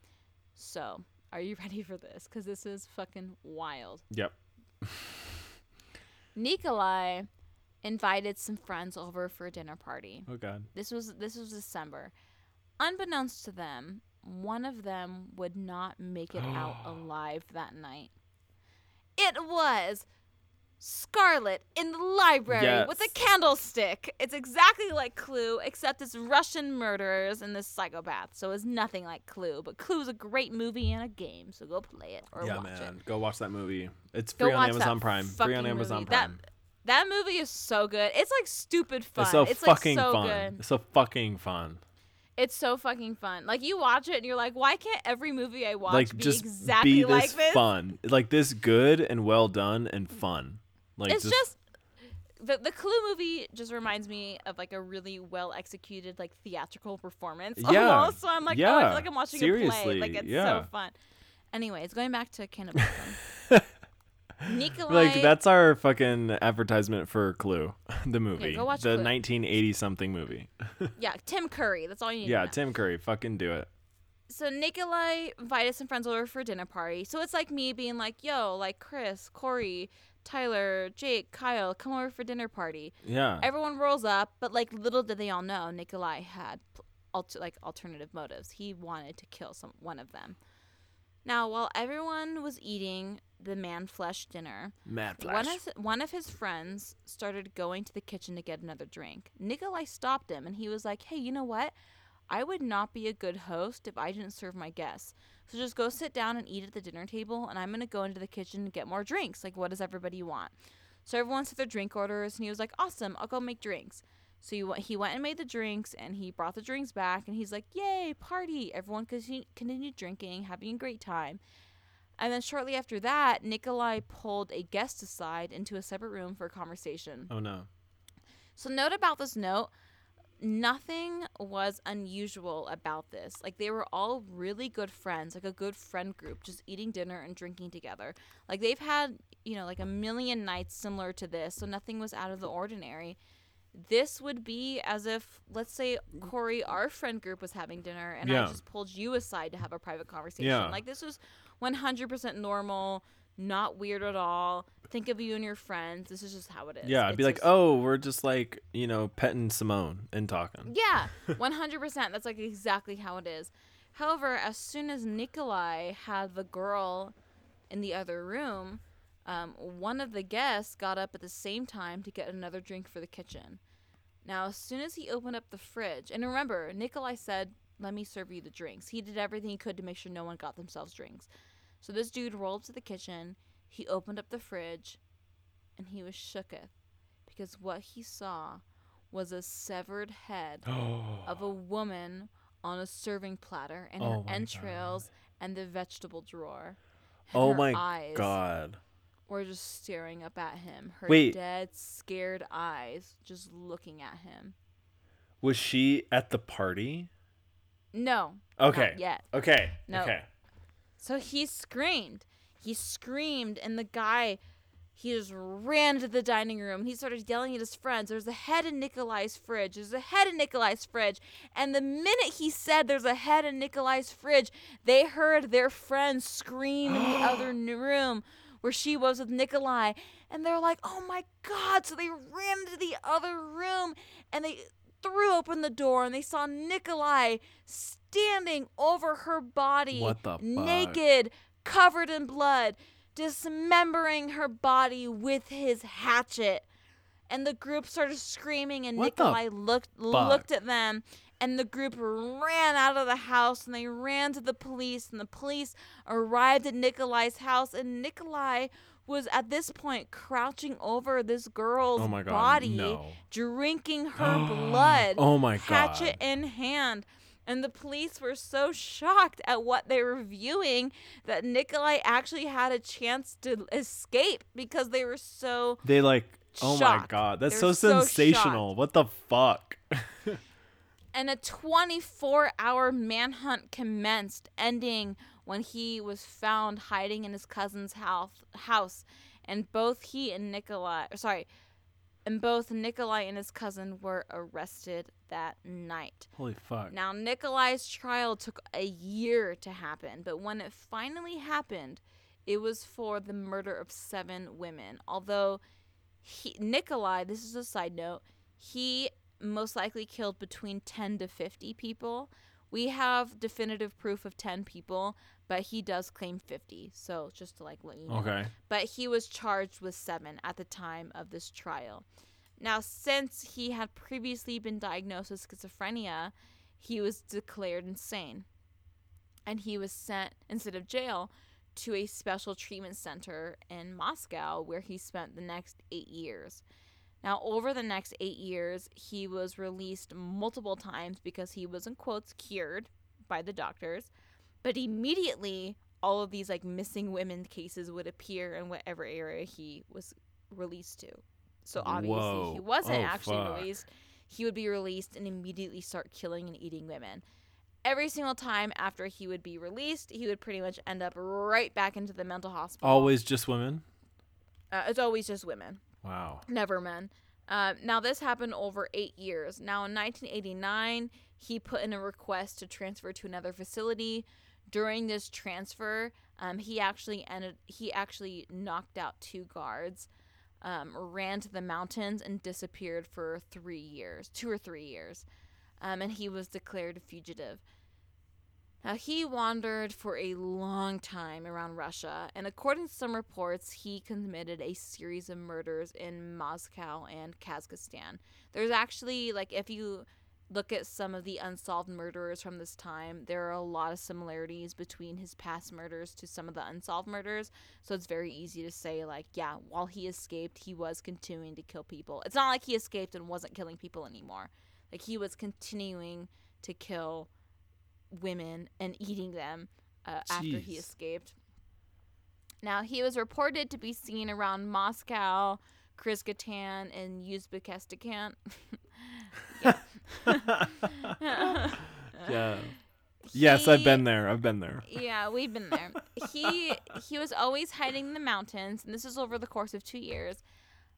So, are you ready for this? Because this is fucking wild. Yep. Nikolai invited some friends over for a dinner party. Oh god. This was this was December. Unbeknownst to them, one of them would not make it out alive that night. It was Scarlet in the library with a candlestick. It's exactly like Clue, except it's Russian murderers and this psychopath. So it's nothing like Clue. But Clue's a great movie and a game, so go play it or yeah, watch man. it. Go watch that movie. It's Go free on Amazon Prime. Free on Amazon movie. Prime. That that movie is so good. It's like stupid fun. it's so like fucking so fun. good. It's so fucking fun. It's so fucking fun. Like you watch it and you're like, why can't every movie I watch like be just exactly be like this this? fun. Like this good and well done and fun. Like it's just the the Clue movie just reminds me of like a really well executed like theatrical performance. Yeah. Almost. So I'm like, oh, I Yeah. feel like I'm watching a play. Like it's yeah. so fun. Anyways, going back to cannibalism. Nikolai like that's our fucking advertisement for Clue, the movie, go watch the 1980 something movie. Yeah, Tim Curry. That's all you need yeah. Tim Curry, fucking do it. so Nikolai invited some friends over for a dinner party. So it's like me being like, yo, like Chris, Corey, Tyler, Jake, Kyle, come over for dinner party. Yeah. Everyone rolls up, but like little did they all know, Nikolai had alter- like alternative motives. He wanted to kill some one of them. Now, while everyone was eating, the man flesh dinner. Mad One of, one of his friends started going to the kitchen to get another drink. Nikolai stopped him and he was like, Hey, you know what? I would not be a good host if I didn't serve my guests. So just go sit down and eat at the dinner table, and I'm going to go into the kitchen and get more drinks. Like, what does everybody want? So everyone said their drink orders, and he was like, Awesome, I'll go make drinks. So he, went- he went and made the drinks, and he brought the drinks back, and he's like, Yay, party! Everyone continu- continued drinking, having a great time. And then shortly after that, Nikolai pulled a guest aside into a separate room for a conversation. Oh no. So, note about this note nothing was unusual about this. Like, they were all really good friends, like a good friend group, just eating dinner and drinking together. Like, they've had, you know, like a million nights similar to this, so nothing was out of the ordinary. This would be as if, let's say, Corey, our friend group, was having dinner and Yeah. I just pulled you aside to have a private conversation. Yeah. Like, this was 100% normal, not weird at all. Think of you and your friends. This is just how it is. Yeah, I'd be like, oh, we're just like you know petting Simone and talking. yeah, one hundred percent. That's like exactly how it is. However, as soon as Nikolai had the girl in the other room, um, one of the guests got up at the same time to get another drink for the kitchen. Now, as soon as he opened up the fridge, and remember, Nikolai said, "Let me serve you the drinks." He did everything he could to make sure no one got themselves drinks. So this dude rolled up to the kitchen. He opened up the fridge, and he was shooketh because what he saw was a severed head of a woman on a serving platter and Oh her my entrails and the vegetable drawer. And oh her my eyes god. Were just staring up at him. Her Wait. dead, scared eyes just looking at him. Was she at the party? No. Okay. Not yet. Okay. No. Okay. So he screamed. He screamed, and the guy, he just ran to the dining room. He started yelling at his friends. There's a head in Nikolai's fridge. There's a head in Nikolai's fridge. And the minute he said there's a head in Nikolai's fridge, they heard their friends scream in the other room where she was with Nikolai. And they're like, oh my God. So they ran into the other room and they threw open the door and they saw Nikolai standing over her body, What the fuck? naked, covered in blood, dismembering her body with his hatchet. And the group started screaming, and What Nikolai looked looked at them, and the group ran out of the house, and they ran to the police, and the police arrived at Nikolai's house, and Nikolai was at this point crouching over this girl's Oh God, body, no. drinking her blood, Oh my god! hatchet God. in hand. And the police were so shocked at what they were viewing that Nikolai actually had a chance to escape because they were so They like. Oh my god, that's so so sensational. what the fuck? and a 24 hour manhunt commenced, ending when he was found hiding in his cousin's house. House, and both he and Nikolai, sorry, and both Nikolai and his cousin were arrested that night. Holy fuck. Now, Nikolai's trial took a year to happen, but when it finally happened, it was for the murder of seven women. Although he, Nikolai, this is a side note, he most likely killed between 10 to 50 people. We have definitive proof of 10 people, but he does claim 50. So just to like let you know Okay. but he was charged with seven at the time of this trial. Now, since he had previously been diagnosed with schizophrenia, he was declared insane. And he was sent, instead of jail, to a special treatment center in Moscow where he spent the next eight years. Now, over the next eight years, he was released multiple times because he was, in quotes, cured by the doctors. But immediately, all of these like missing women cases would appear in whatever area he was released to. So obviously, Whoa. he wasn't Oh, actually fuck. released. He would be released and immediately start killing and eating women. Every single time after he would be released, he would pretty much end up right back into the mental hospital. Always just women? Uh, it's always just women Wow. never men. Uh, now this happened over eight years. Now in 1989, he put in a request to transfer to another facility. During this transfer, um, he actually ended. He actually knocked out two guards, um, ran to the mountains, and disappeared for three years, two or three years, um, and he was declared a fugitive. Now, he wandered for a long time around Russia, and according to some reports, he committed a series of murders in Moscow and Kazakhstan. There's actually, like, if you look at some of the unsolved murderers from this time, there are a lot of similarities between his past murders to some of the unsolved murders. So it's very easy to say, like, yeah, while he escaped, he was continuing to kill people. It's not like he escaped and wasn't killing people anymore. Like, he was continuing to kill women and eating them uh, after he escaped. Now, he was reported to be seen around Moscow, Kyrgyzstan, and Uzbekistan. yeah. Yes, I've been there. I've been there. Yeah, we've been there. he he was always hiding in the mountains, and this is over the course of two years.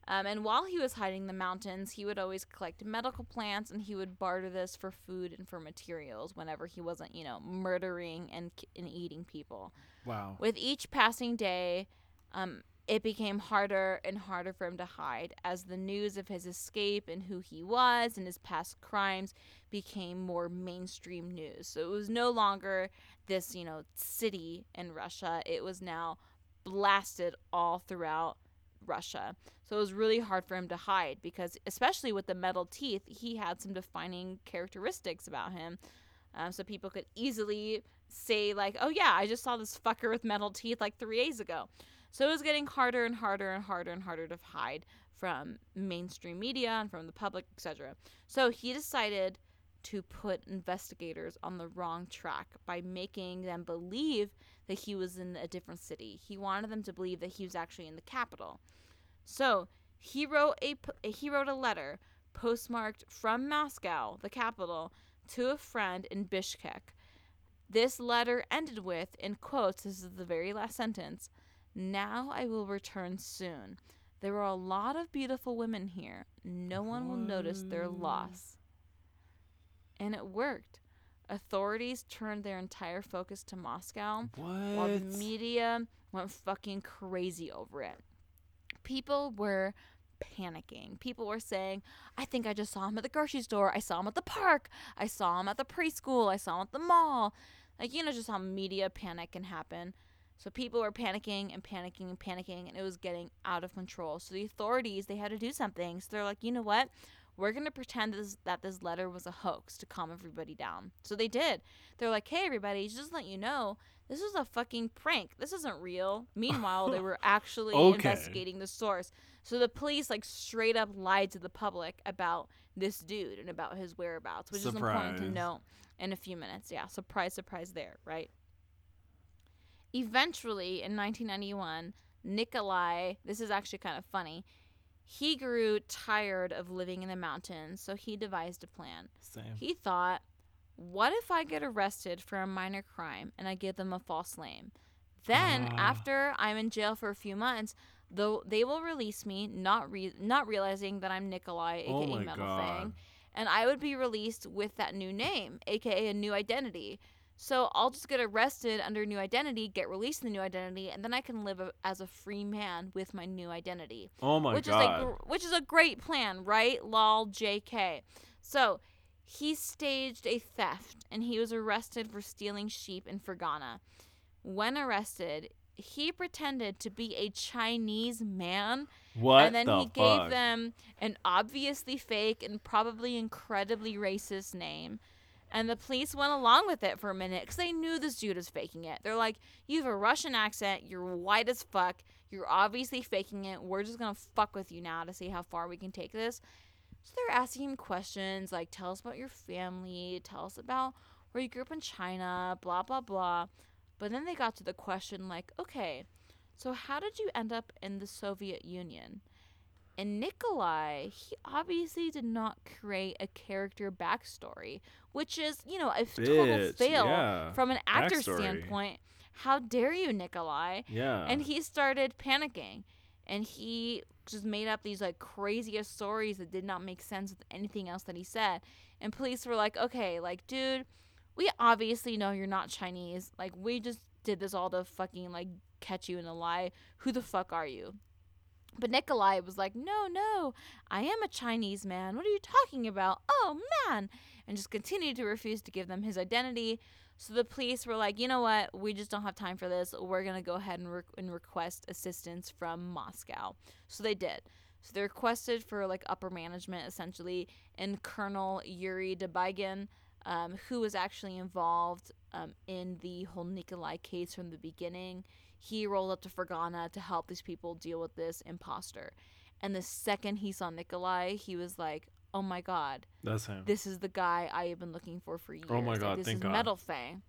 Um, and while he was hiding in the mountains, he would always collect medical plants, and he would barter this for food and for materials whenever he wasn't, you know, murdering and and eating people. Wow. With each passing day, um, it became harder and harder for him to hide as the news of his escape and who he was and his past crimes became more mainstream news. So it was no longer this, you know, city in Russia. It was now blasted all throughout Russia. So it was really hard for him to hide because, especially with the metal teeth, he had some defining characteristics about him. Um, so people could easily say, like, oh, yeah, I just saw this fucker with metal teeth like three days ago. So it was getting harder and harder and harder and harder to hide from mainstream media and from the public, etc. So he decided to put investigators on the wrong track by making them believe that he was in a different city. He wanted them to believe that he was actually in the capital. So he wrote a he wrote a letter postmarked from Moscow, the capital, to a friend in Bishkek. This letter ended with, in quotes, this is the very last sentence. Now I will return soon. There are a lot of beautiful women here. No one will notice their loss. And it worked. Authorities turned their entire focus to Moscow while the media went fucking crazy over it. People were panicking. People were saying, I think I just saw him at the grocery store. I saw him at the park. I saw him at the preschool. I saw him at the mall. Like, you know, just how media panic can happen. So people were panicking and panicking and panicking, and it was getting out of control. So the authorities, they had to do something. So they're like, you know what? We're going to pretend this, that this letter was a hoax to calm everybody down. So they did. They're like, hey, everybody, just let you know, this was a fucking prank. This isn't real. Meanwhile, they were actually Okay. investigating the source. So the police, like, straight up lied to the public about this dude and about his whereabouts, which is important to Surprise. note in a few minutes. Yeah, surprise, surprise there, right? Eventually, in 1991, Nikolai, this is actually kind of funny, he grew tired of living in the mountains, so he devised a plan. Same. He thought, what if I get arrested for a minor crime and I give them a false name? Then, Ah. after I'm in jail for a few months, though they will release me, not re- not realizing that I'm Nikolai, aka Oh Metal God. Fang, and I would be released with that new name, aka a new identity. So I'll just get arrested under a new identity, get released in the new identity, and then I can live a, as a free man with my new identity Oh my which god. is a which is a great plan, right? Lol, Jk. So he staged a theft and he was arrested for stealing sheep in Fergana. When arrested, he pretended to be a Chinese man, what and then the he fuck? gave them an obviously fake and probably incredibly racist name. And the police went along with it for a minute because they knew this dude was faking it. They're like, You have a Russian accent, you're white as fuck, you're obviously faking it. We're just gonna fuck with you now to see how far we can take this. So they're asking him questions like, Tell us about your family, tell us about where you grew up in China, blah, blah, blah. But then they got to the question like, Okay, so how did you end up in the Soviet Union? And Nikolai, he obviously did not create a character backstory, which is, you know, a f- total fail yeah. from an actor Backstory. standpoint. How dare you, Nikolai? Yeah. And he started panicking. And he just made up these like craziest stories that did not make sense with anything else that he said. And police were like, okay, like, dude, we obviously know you're not Chinese. Like, we just did this all to fucking like catch you in a lie. Who the fuck are you? But Nikolai was like, No, no, I am a Chinese man. What are you talking about? Oh, man. And just continued to refuse to give them his identity. So the police were like, You know what? We just don't have time for this. We're going to go ahead and, re- and request assistance from Moscow. So they did. So they requested for like upper management essentially, and Colonel Yuri Debygin, um, who was actually involved um, in the whole Nikolai case from the beginning. He rolled up to Fergana to help these people deal with this imposter. And the second he saw Nikolai, he was like, "Oh my god, That's him. this is the guy I have been looking for for years. Oh my Like, God, this thank is God. Metal Fang."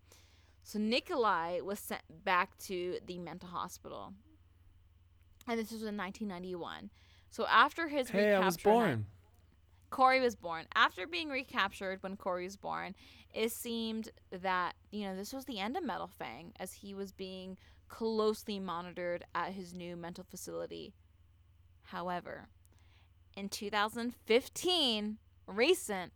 So Nikolai was sent back to the mental hospital, and this was in 1991. So after his hey, I was born. Corey was born. After being recaptured when Corey was born, it seemed that, you know, this was the end of Metal Fang as he was being closely monitored at his new mental facility. However, in 2015, recent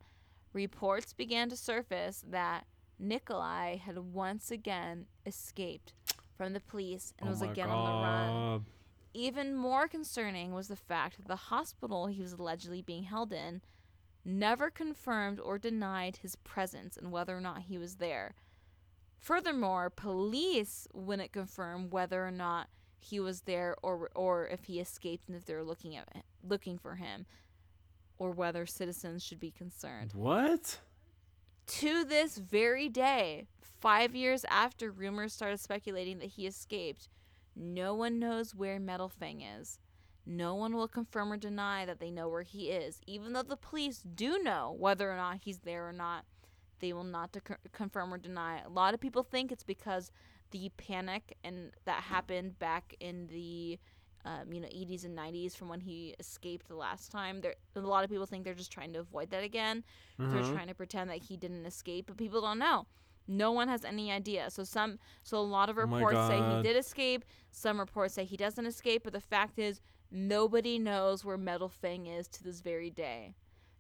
reports began to surface that Nikolai had once again escaped from the police and oh was again on the run. Even more concerning was the fact that the hospital he was allegedly being held in never confirmed or denied his presence and whether or not he was there. Furthermore, police wouldn't confirm whether or not he was there or or if he escaped and if they were looking at looking for him or whether citizens should be concerned. What? To this very day, 5 years after rumors started speculating that he escaped, no one knows where Metal Fang is. No one will confirm or deny that they know where he is. Even though the police do know whether or not he's there or not, they will not de- confirm or deny. A lot of people think it's because the panic and that happened back in the um, you know 80s and 90s from when he escaped the last time. There, a lot of people think they're just trying to avoid that again. They're Mhm. trying to pretend that he didn't escape, but people don't know. No one has any idea. So some so a lot of Oh reports say he did escape. Some reports say he doesn't escape, but the fact is nobody knows where Metal Fang is to this very day.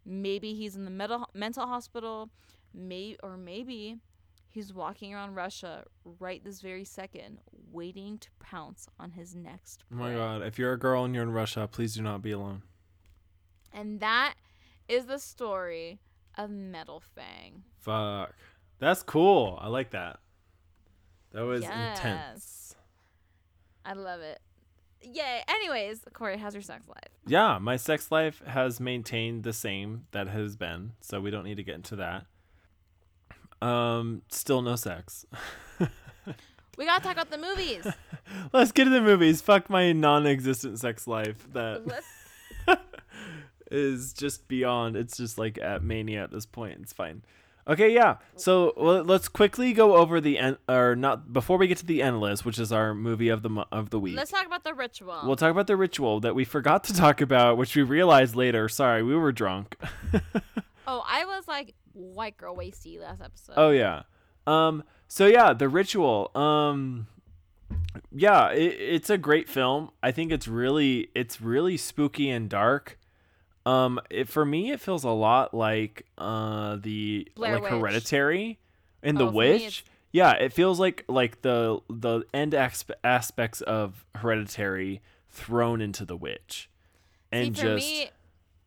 Maybe he's in the mental mental hospital, may or maybe he's walking around Russia right this very second, waiting to pounce on his next Oh my god. If you're a girl and you're in Russia, please do not be alone. And that is the story of Metal Fang. Fuck. That's cool. I like that. That was Yes. intense. I love it. Yay. Anyways, Corey, how's your sex life? Yeah, my sex life has maintained the same that has been, so we don't need to get into that. Um, still no sex. We gotta talk about the movies. Let's get to the movies. Fuck my non-existent sex life That is just beyond. It's just like at mania at this point. It's fine. Okay, yeah. So well, let's quickly go over the end, or not before we get to the end list, which is our movie of the of the week. let's talk about the ritual. We'll talk about the ritual that we forgot to talk about, which we realized later. Sorry, we were drunk. oh, I was like white girl wasty last episode. oh yeah. Um. So yeah, the ritual. Um. Yeah, it, it's a great film. I think it's really it's really spooky and dark. Um. It, for me, it feels a lot like uh the Blair like Witch. Hereditary and the Oh, me, Witch. Yeah, it feels like like the the end aspe- aspects of Hereditary thrown into the Witch, and See, just me,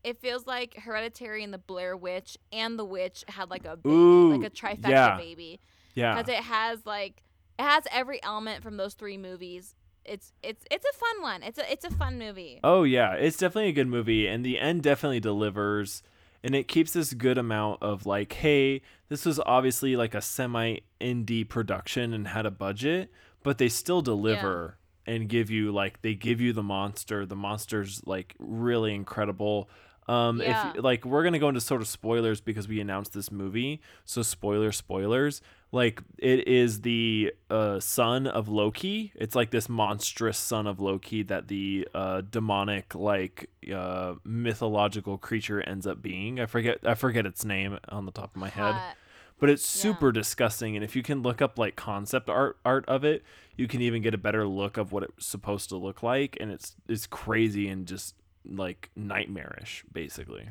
it feels like Hereditary and the Blair Witch and the Witch had like a baby, Ooh, like a trifecta yeah. baby, yeah. because it has like it has every element from those three movies. It's it's it's a fun one. It's a it's a fun movie. Oh yeah, it's definitely a good movie, and the end definitely delivers, and it keeps this good amount of like, hey, this was obviously like a semi indie production and had a budget, but they still deliver and give you like they give you the monster. The monster's like really incredible. Um, Yeah. if like we're gonna go into sort of spoilers because we announced this movie, so spoiler spoilers. Like it is the uh, son of Loki. It's like this monstrous son of Loki that the uh, demonic like uh, mythological creature ends up being. I forget I forget its name on the top of my head Hot. but it's Yeah. super disgusting and if you can look up like concept art art of it you can even get a better look of what it's supposed to look like and it's it's crazy and just like nightmarish basically.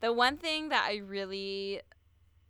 The one thing that I really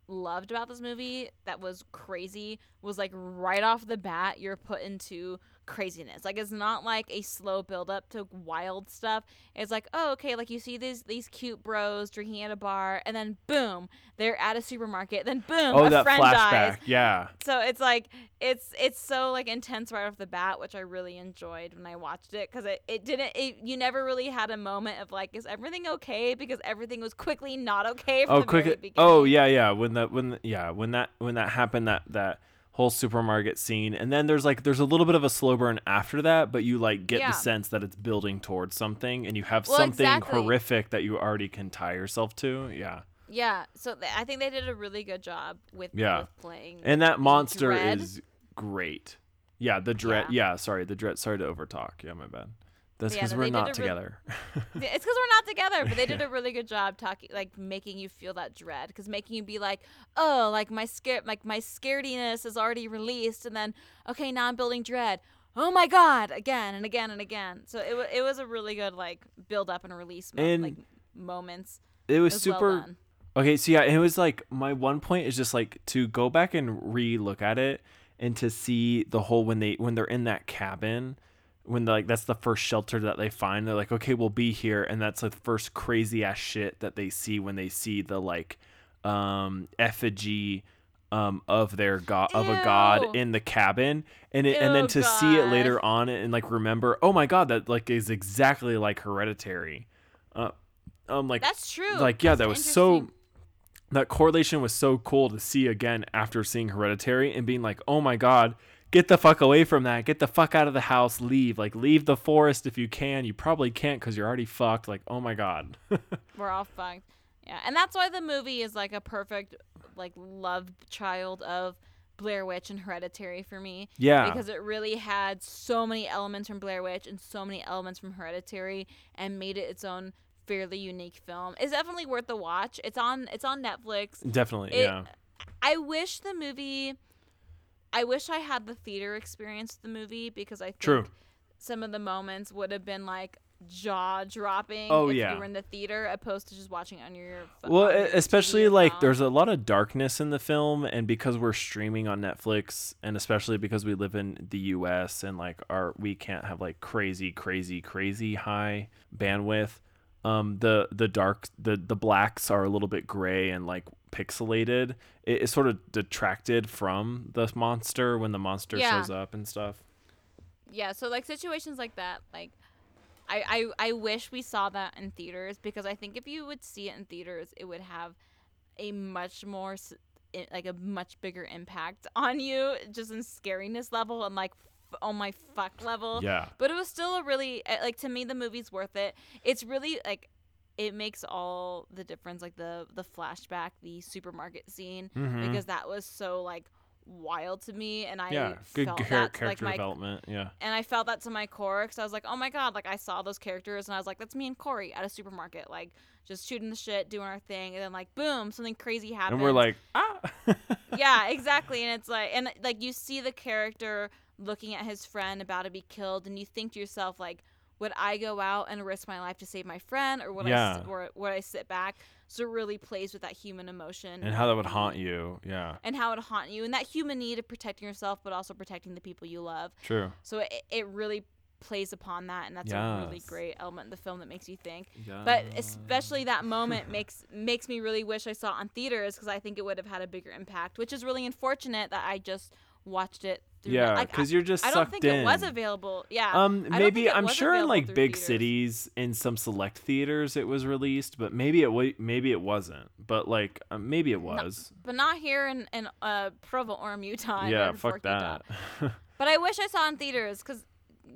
loved about this movie that was crazy was like right off the bat you're put into craziness. Like it's not like a slow build up to wild stuff. It's like, oh, okay, like you see these these cute bros drinking at a bar, and then boom, they're at a supermarket. Then boom, Oh, a that friend flashback. dies. Yeah. So it's like it's it's so like intense right off the bat, which I really enjoyed when I watched it because it, it didn't it, you never really had a moment of like is everything okay because everything was quickly not okay from Oh, the quick. very oh, beginning. Oh, yeah, yeah. When that, when, yeah, when that, when that happened, that that whole supermarket scene, and then there's like, there's a little bit of a slow burn after that, but you like get Yeah. the sense that it's building towards something, and you have Well, something exactly. horrific that you already can tie yourself to. Yeah. Yeah, so th- I think they did a really good job with, Yeah. with playing. And that monster Dread. is great. Yeah, the dread. Yeah. sorry, the dread. Sorry to overtalk. Yeah, my bad. That's Yeah, because no, we're not together. Yeah, it's because we're not together, but they did a really good job talking, like making you feel that dread, because making you be like, oh, like my scare, like my scarediness is already released, and then okay, now I'm building dread. Oh my god, again and again and again. So it was it was a really good like build up and release mo- And like moments. it was, It was super. well. Okay, so yeah, it was like my one point is just like to go back and re-look at it and to see the whole when they when they're in that cabin when like that's the first shelter that they find they're like okay we'll be here and that's like the first crazy ass shit that they see when they see the like um effigy um of their god of a god in the cabin and it and then Ew, to see it later on and like remember oh my god that like is exactly like hereditary. Uh um like That's true. like yeah That's that was so that correlation was so cool to see again after seeing hereditary and being like oh my god get the fuck away from that get the fuck out of the house leave like leave the forest if you can you probably can't because you're already fucked like oh my god We're all fucked. Yeah, and that's why the movie is like a perfect like love child of Blair Witch and Hereditary for me. Yeah. Because it really had so many elements from Blair Witch and so many elements from Hereditary and made it its own fairly unique film. It's definitely worth the watch. It's on it's on Netflix. definitely It- yeah I wish the movie I wish I had the theater experience of the movie because I think True. some of the moments would have been like jaw dropping Oh, if yeah. you were in the theater opposed to just watching on your pho- well your especially like phone. there's a lot of darkness in the film and because we're streaming on netflix and especially because we live in the us and like our we can't have like crazy crazy crazy high bandwidth um the the dark the the blacks are a little bit gray and like pixelated it, it sort of detracted from the monster when the monster Yeah. shows up and stuff. Yeah so like situations like that like I, I I wish we saw that in theaters because I think if you would see it in theaters it would have a much more like a much bigger impact on you just in scariness level and like f- oh my fuck level. Yeah. But it was still a really uh, like to me the movie's worth it. It's really like it makes all the difference like the the flashback the supermarket scene Mhm. because that was so like wild to me and i yeah good felt char- that character like my development yeah and i felt that to my core because i was like oh my god like i saw those characters and i was like that's me and corey at a supermarket like just shooting the shit doing our thing and then like boom something crazy happens and we're like ah yeah, exactly. And it's like, and like you see the character looking at his friend about to be killed, and you think to yourself, like, would I go out and risk my life to save my friend, or would I, Yeah. s- or would I sit back? So it really plays with that human emotion and how that would haunt you yeah and how it haunt you, and that human need of protecting yourself, but also protecting the people you love. true So it, it really plays upon that, and that's a really great element in the film that makes you think but especially that moment makes makes me really wish I saw it on theaters because I think it would have had a bigger impact, which is really unfortunate that I just watched it. Through Yeah, because I- you're just I don't sucked think it was available. Yeah. Um, I don't maybe I'm sure in like big theaters. cities, in some select theaters, it was released, but maybe it wa- maybe it wasn't. But like, uh, maybe it was. but not here in in uh, Provo Orem, Utah. yeah, fuck that. But I wish I saw it in theaters because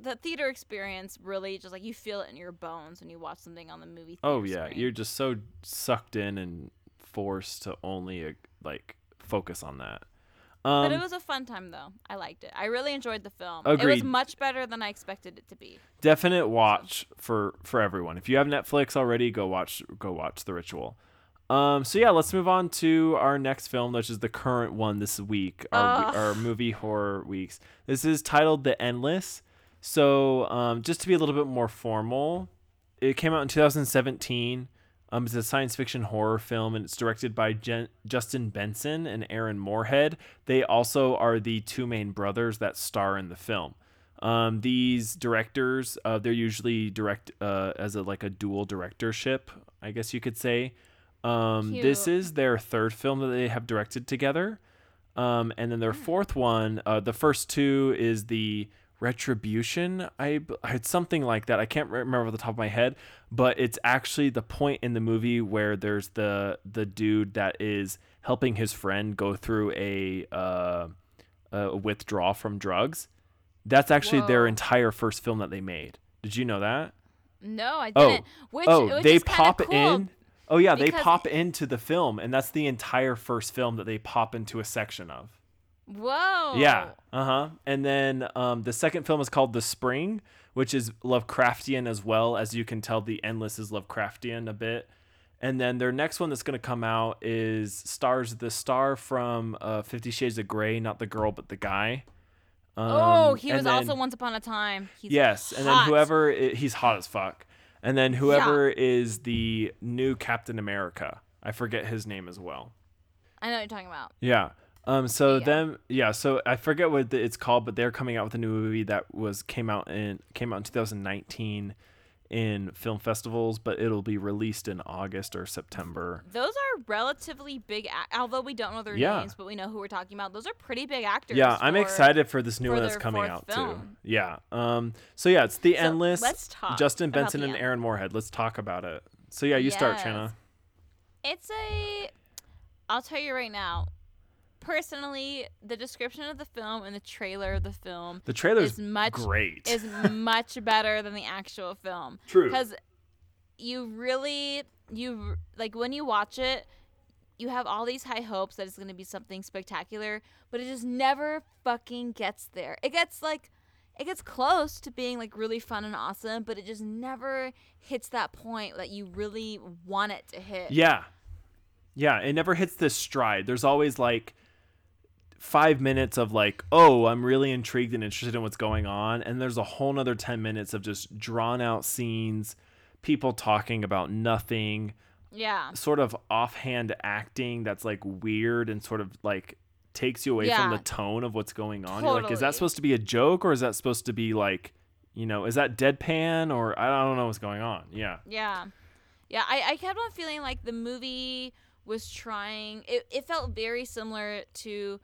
the theater experience really just like you feel it in your bones when you watch something on the movie. oh yeah, screen. you're just so sucked in and forced to only like focus on that. Um, But it was a fun time though. I liked it. I really enjoyed the film. Agreed. It was much better than I expected it to be. definite watch for for everyone. If you have Netflix already, go watch go watch The Ritual. Um, so yeah, let's move on to our next film, which is the current one this week, our, Ugh. our movie horror weeks. This is titled The Endless. So um, just to be a little bit more formal, it came out in 2017. Um, it's a science fiction horror film, and it's directed by Jen- Justin Benson and Aaron Moorhead. They also are the two main brothers that star in the film. Um, these directors, uh, they're usually direct uh, as a like a dual directorship, I guess you could say. Um, this is their third film that they have directed together. Um, and then their fourth one, uh, the first two is the Retribution. i it's something like that. I can't remember off the top of my head, but it's actually the point in the movie where there's the the dude that is helping his friend go through a uh, a withdrawal from drugs. That's actually their entire first film that they made. Did you know that? No, I Oh. didn't. Which, oh, which they pop cool. in. Oh yeah, they pop into the film, and that's the entire first film that they pop into a section of. Whoa. Yeah. Uh huh. And then um, the second film is called The Spring, which is Lovecraftian as well. As you can tell, The Endless is Lovecraftian a bit. And then their next one that's going to come out is stars the star from uh, Fifty Shades of Grey, not the girl but the guy. Oh, Um, he was then- also Once Upon a Time. He's yes, and then whoever he's hot as fuck, and then whoever is the new Captain America, I forget his name as well. I know what you're talking about. Yeah. Um. So Yeah. them. Yeah. So I forget what it's called, but they're coming out with a new movie that was came out in came out in 2019 in film festivals, but it'll be released in August or September. Those are relatively big, although we don't know their Yeah. names, but we know who we're talking about. Those are pretty big actors. Yeah, I'm excited for this new for one that's coming out too. Yeah. Um. So yeah, it's the So, endless. let's talk Justin Benson and Aaron Moorhead. Let's talk about it. So yeah, you start, Yes. Chana. It's a. I'll tell you right now. Personally, the description of the film and the trailer of the film The trailer is much great. is much better than the actual film. True. Because you really you like when you watch it, you have all these high hopes that it's going to be something spectacular, but it just never fucking gets there. It gets like it gets close to being like really fun and awesome, but it just never hits that point that you really want it to hit. Yeah. Yeah, it never hits this stride. There's always like five minutes of like, oh, I'm really intrigued and interested in what's going on. And there's a whole nother 10 minutes of just drawn out scenes, people talking about nothing, Yeah. sort of offhand acting that's like weird and sort of like takes you away from the tone of what's going on. You're like, is that supposed to be a joke or is that supposed to be like, you know, is that deadpan or I don't know what's going on? Yeah. Yeah. Yeah, I, I kept on feeling like the movie was trying it, it felt very similar to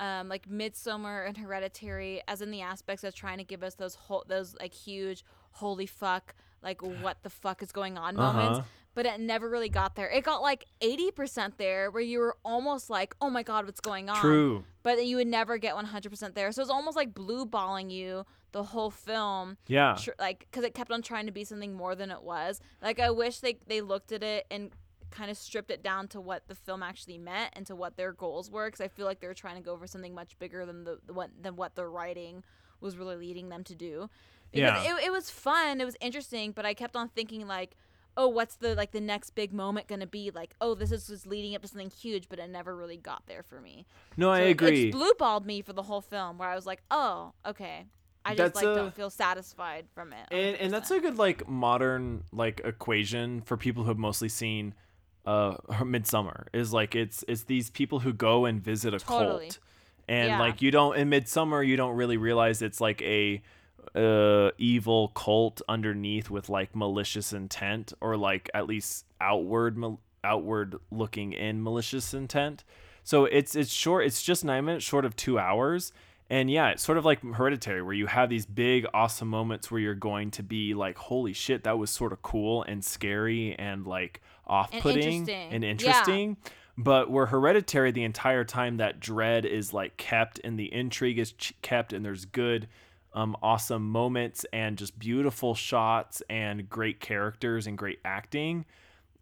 um, like Midsommar and Hereditary as in the aspects of trying to give us those whole those like huge holy fuck like what the fuck is going on moments Uh-huh. but it never really got there. It got like 80% there where you were almost like, "Oh my god, what's going on?" True. But you would never get 100% there. So it's almost like blue balling you the whole film Yeah. tr- like because it kept on trying to be something more than it was. Like I wish they they looked at it and kind of stripped it down to what the film actually meant and to what their goals were. Because I feel like they were trying to go for something much bigger than the, the what than what the writing was really leading them to do. Because Yeah. it, it was fun, it was interesting, but I kept on thinking like. Oh, what's the like the next big moment gonna be? Like, oh, this is just leading up to something huge, but it never really got there for me. No, I it- agree. It blue balled me for the whole film, where I was like, oh, okay. I just That's like a- don't feel satisfied from it. and and that's a good like modern like equation for people who have mostly seen uh midsommar is like it's it's these people who go and visit a Totally. cult and Yeah. like you don't in midsommar you don't really realize it's like a uh evil cult underneath with like malicious intent or like at least outward mal- outward looking in malicious intent so it's it's short it's just nine minutes short of two hours and yeah, it's sort of like Hereditary, where you have these big, awesome moments where you're going to be like, holy shit, that was sort of cool and scary and like off putting interesting. and Yeah. interesting. But where Hereditary, the entire time that dread is like kept and the intrigue is ch- kept and there's good, um, awesome moments and just beautiful shots and great characters and great acting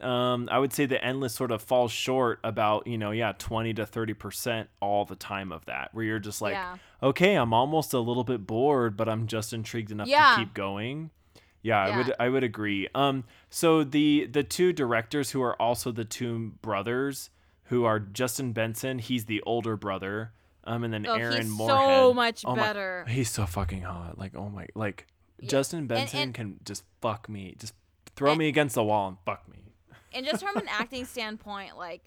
um, I would say the endless sort of falls short about you know yeah twenty to thirty percent all the time of that where you're just like Yeah. okay I'm almost a little bit bored but I'm just intrigued enough Yeah. to keep going. Yeah, I would I would agree. Um, so the the two directors who are also the two brothers who are Justin Benson, he's the older brother. Um, and then Oh, Aaron he's Moorhead. so much Oh my- better. he's so fucking hot. Like oh my like Justin Benson and- can just fuck me, just throw And- me against the wall and fuck me. and just from an acting standpoint, like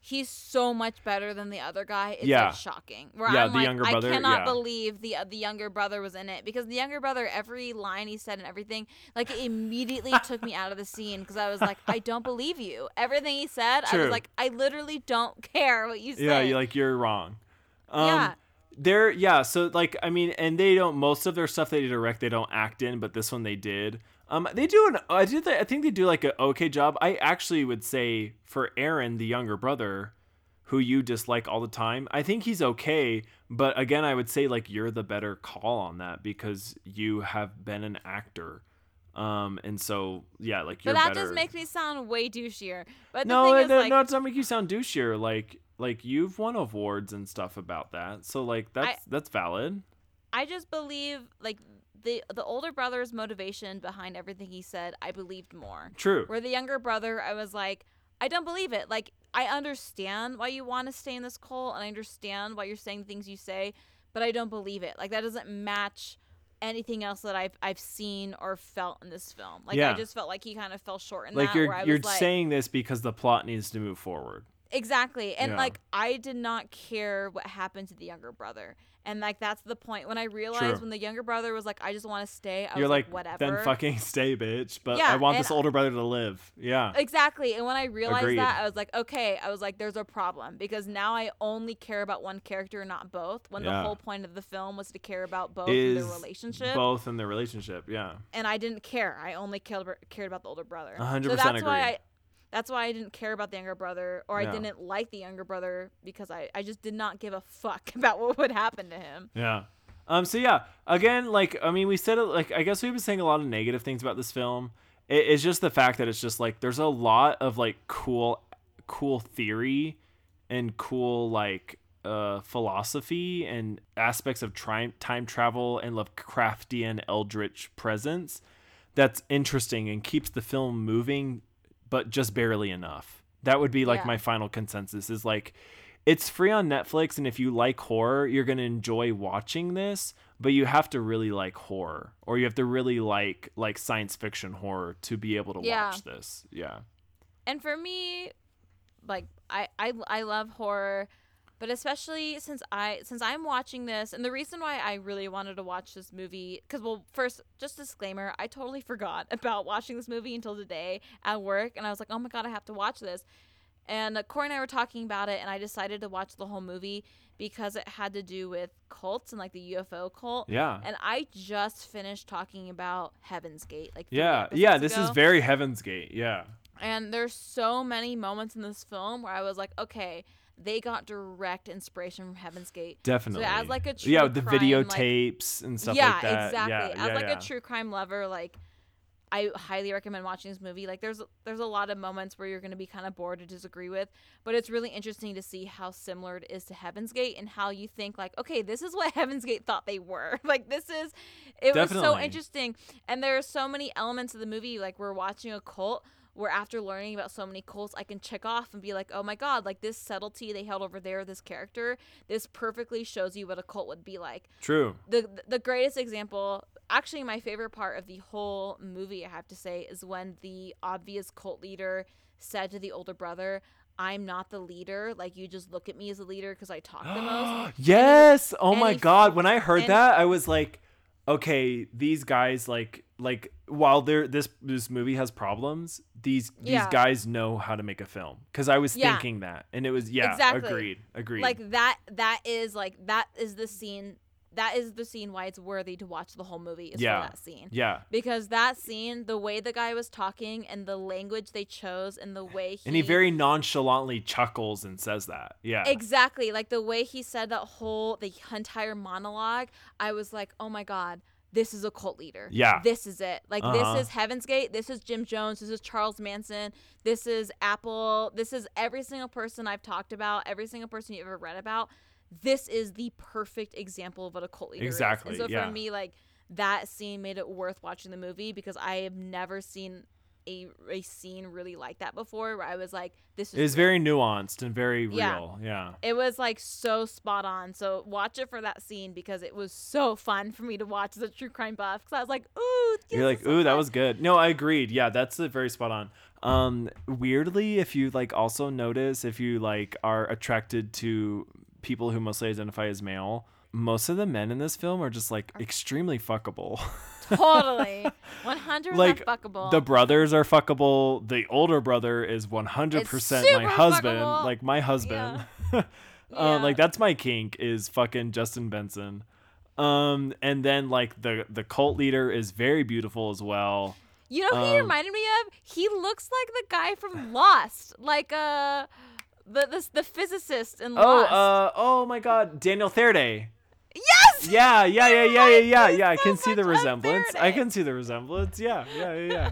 he's so much better than the other guy. It's Yeah. like shocking. Where Yeah, I'm the like, younger brother, I cannot yeah. believe the uh, the younger brother was in it because the younger brother, every line he said and everything, like it immediately took me out of the scene because I was like, I don't believe you. Everything he said, I was like, I literally don't care what you say. Yeah, you're like you're wrong. Um, Yeah. They're yeah. So like I mean, and they don't. Most of their stuff they direct, they don't act in, but this one they did. Um, they do an. I do. I think they do like an okay job. I actually would say for Aaron, the younger brother, who you dislike all the time, I think he's okay. But again, I would say like you're the better call on that because you have been an actor. Um, and so yeah, like you're But that better. just makes me sound way douchier. But the no, thing it, is, no, like, no, it doesn't make you sound douchier. Like, like you've won awards and stuff about that, so like that's that's valid. I just believe like the the older brother's motivation behind everything he said. I believed more. True. Where the younger brother, I was like, I don't believe it. Like, I understand why you want to stay in this cult, and I understand why you're saying the things you say, but I don't believe it. Like, that doesn't match anything else that I've I've seen or felt in this film. Like, Yeah. I just felt like he kind of fell short in Like that. you're where I you're was like, saying this because the plot needs to move forward. Exactly. And Yeah. like I did not care what happened to the younger brother. And like that's the point. When I realized True. when the younger brother was like, I just want to stay, I you're was like, like, whatever. then fucking stay, bitch. But Yeah, I want this older brother to live. Yeah. Exactly. And when I realized Agreed. that, I was like, okay, I was like, there's a problem because now I only care about one character, not both. When Yeah. the whole point of the film was to care about both Is in their relationship. both in their relationship. Yeah. and I didn't care. I only cared cared about the older brother. A hundred so percent that's why agree. I that's why I didn't care about the younger brother or Yeah. I didn't like the younger brother because I, I just did not give a fuck about what would happen to him. Yeah. Um. So yeah. Again, like I mean, we said it. Like I guess we've been saying a lot of negative things about this film. It, it's just the fact that it's just like there's a lot of like cool, cool theory, and cool like uh philosophy and aspects of tri- time travel and Lovecraftian eldritch presence that's interesting and keeps the film moving, but just barely enough. That would be like Yeah. my final consensus. Is like it's free on Netflix, and if you like horror, you're gonna enjoy watching this. But you have to really like horror, or you have to really like like science fiction horror to be able to Yeah. watch this. Yeah, And for me, like I, I I love horror, but especially since I since I'm watching this, and the reason why I really wanted to watch this movie, because well, first, just disclaimer, I totally forgot about watching this movie until today at work, and I was like, oh my god, I have to watch this. And uh, Corey and I were talking about it, and I decided to watch the whole movie because it had to do with cults and like the UFO cult. yeah, And I just finished talking about Heaven's Gate, like yeah, yeah. This is very Heaven's Gate. Yeah, And there's so many moments in this film where I was like, okay, they got direct inspiration from Heaven's Gate. definitely. So as like a true yeah, with the crime, like- videotapes and stuff yeah, like that. exactly. Yeah, exactly. as yeah, like yeah. a true crime lover, like I highly recommend watching this movie. Like there's there's a lot of moments where you're gonna be kind of bored to disagree with, but it's really interesting to see how similar it is to Heaven's Gate and how you think like, okay, this is what Heaven's Gate thought they were. like this is it was so interesting. And there are so many elements of the movie, like we're watching a cult where after learning about so many cults, I can check off and be like, oh my god, like this subtlety they held over there, this character, this perfectly shows you what a cult would be like True. the the greatest example actually my favorite part of the whole movie i have to say is when the obvious cult leader said to the older brother i'm not the leader like you just look at me as a leader because i talk the most yes. oh and my he god. When I heard and- that, I was like, okay, these guys like like while they're this this movie has problems, these these Yeah. guys know how to make a film. Because I was Yeah. thinking that, and it was yeah, Exactly. agreed, agreed. like that that is like that is the scene that is the scene why it's worthy to watch the whole movie is Yeah. for that scene yeah, because that scene the way the guy was talking and the language they chose and the way he and he very nonchalantly chuckles and says that. Yeah, Exactly. Like the way he said that whole the entire monologue, I was like, "Oh my god, this is a cult leader. Yeah. This is it. Like Uh-huh. this is Heaven's Gate, this is Jim Jones, this is Charles Manson, this is Apple, this is every single person I've talked about, every single person you've ever read about. This is the perfect example of what a cult leader Exactly, is. And so yeah. for me, like that scene made it worth watching the movie because I have never seen a, a scene really like that before where I was like, this is it was real. very nuanced and very Yeah. real. Yeah. It was like so spot on. So watch it for that scene because it was so fun for me to watch as a true crime buff. Because I was like, ooh, You're like, ooh, that fun." was good. No, I agreed. Yeah, that's a very spot on. Um, weirdly, if you like also notice if you like are attracted to people who mostly identify as male, most of the men in this film are just like extremely fuckable. totally. 100% like fuckable. the brothers are fuckable. The older brother is 100% my husband, fuckable. like my husband. uh, Yeah. like that's my kink is fucking Justin Benson. Um and then like the the cult leader is very beautiful as well. You know who he Um, reminded me of? He looks like the guy from Lost, like uh, the the, the physicist in Oh, Lost. uh oh my god, Daniel Faraday. yes. Yeah, yeah, yeah, yeah, yeah, yeah, yeah. I so can see the resemblance. I can see the resemblance. Yeah, yeah, yeah, yeah.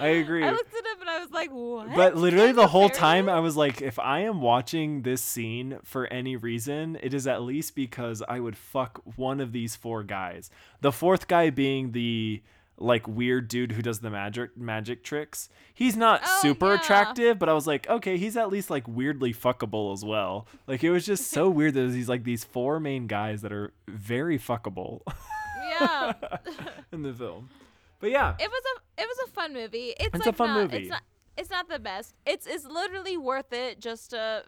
I agree. I looked at him and I was like, what? But literally the whole time I was like, if I am watching this scene for any reason, it is at least because I would fuck one of these four guys. The fourth guy being the like weird dude who does the magic magic tricks. He's not Oh, super yeah. attractive, but I was like, okay, he's at least like weirdly fuckable as well. Like it was just so weird that he's like these four main guys that are very fuckable yeah, in the film. But yeah, it was a it was a fun movie. It's, It's a fun not, movie. It's not it's not the best. It's it's literally worth it just to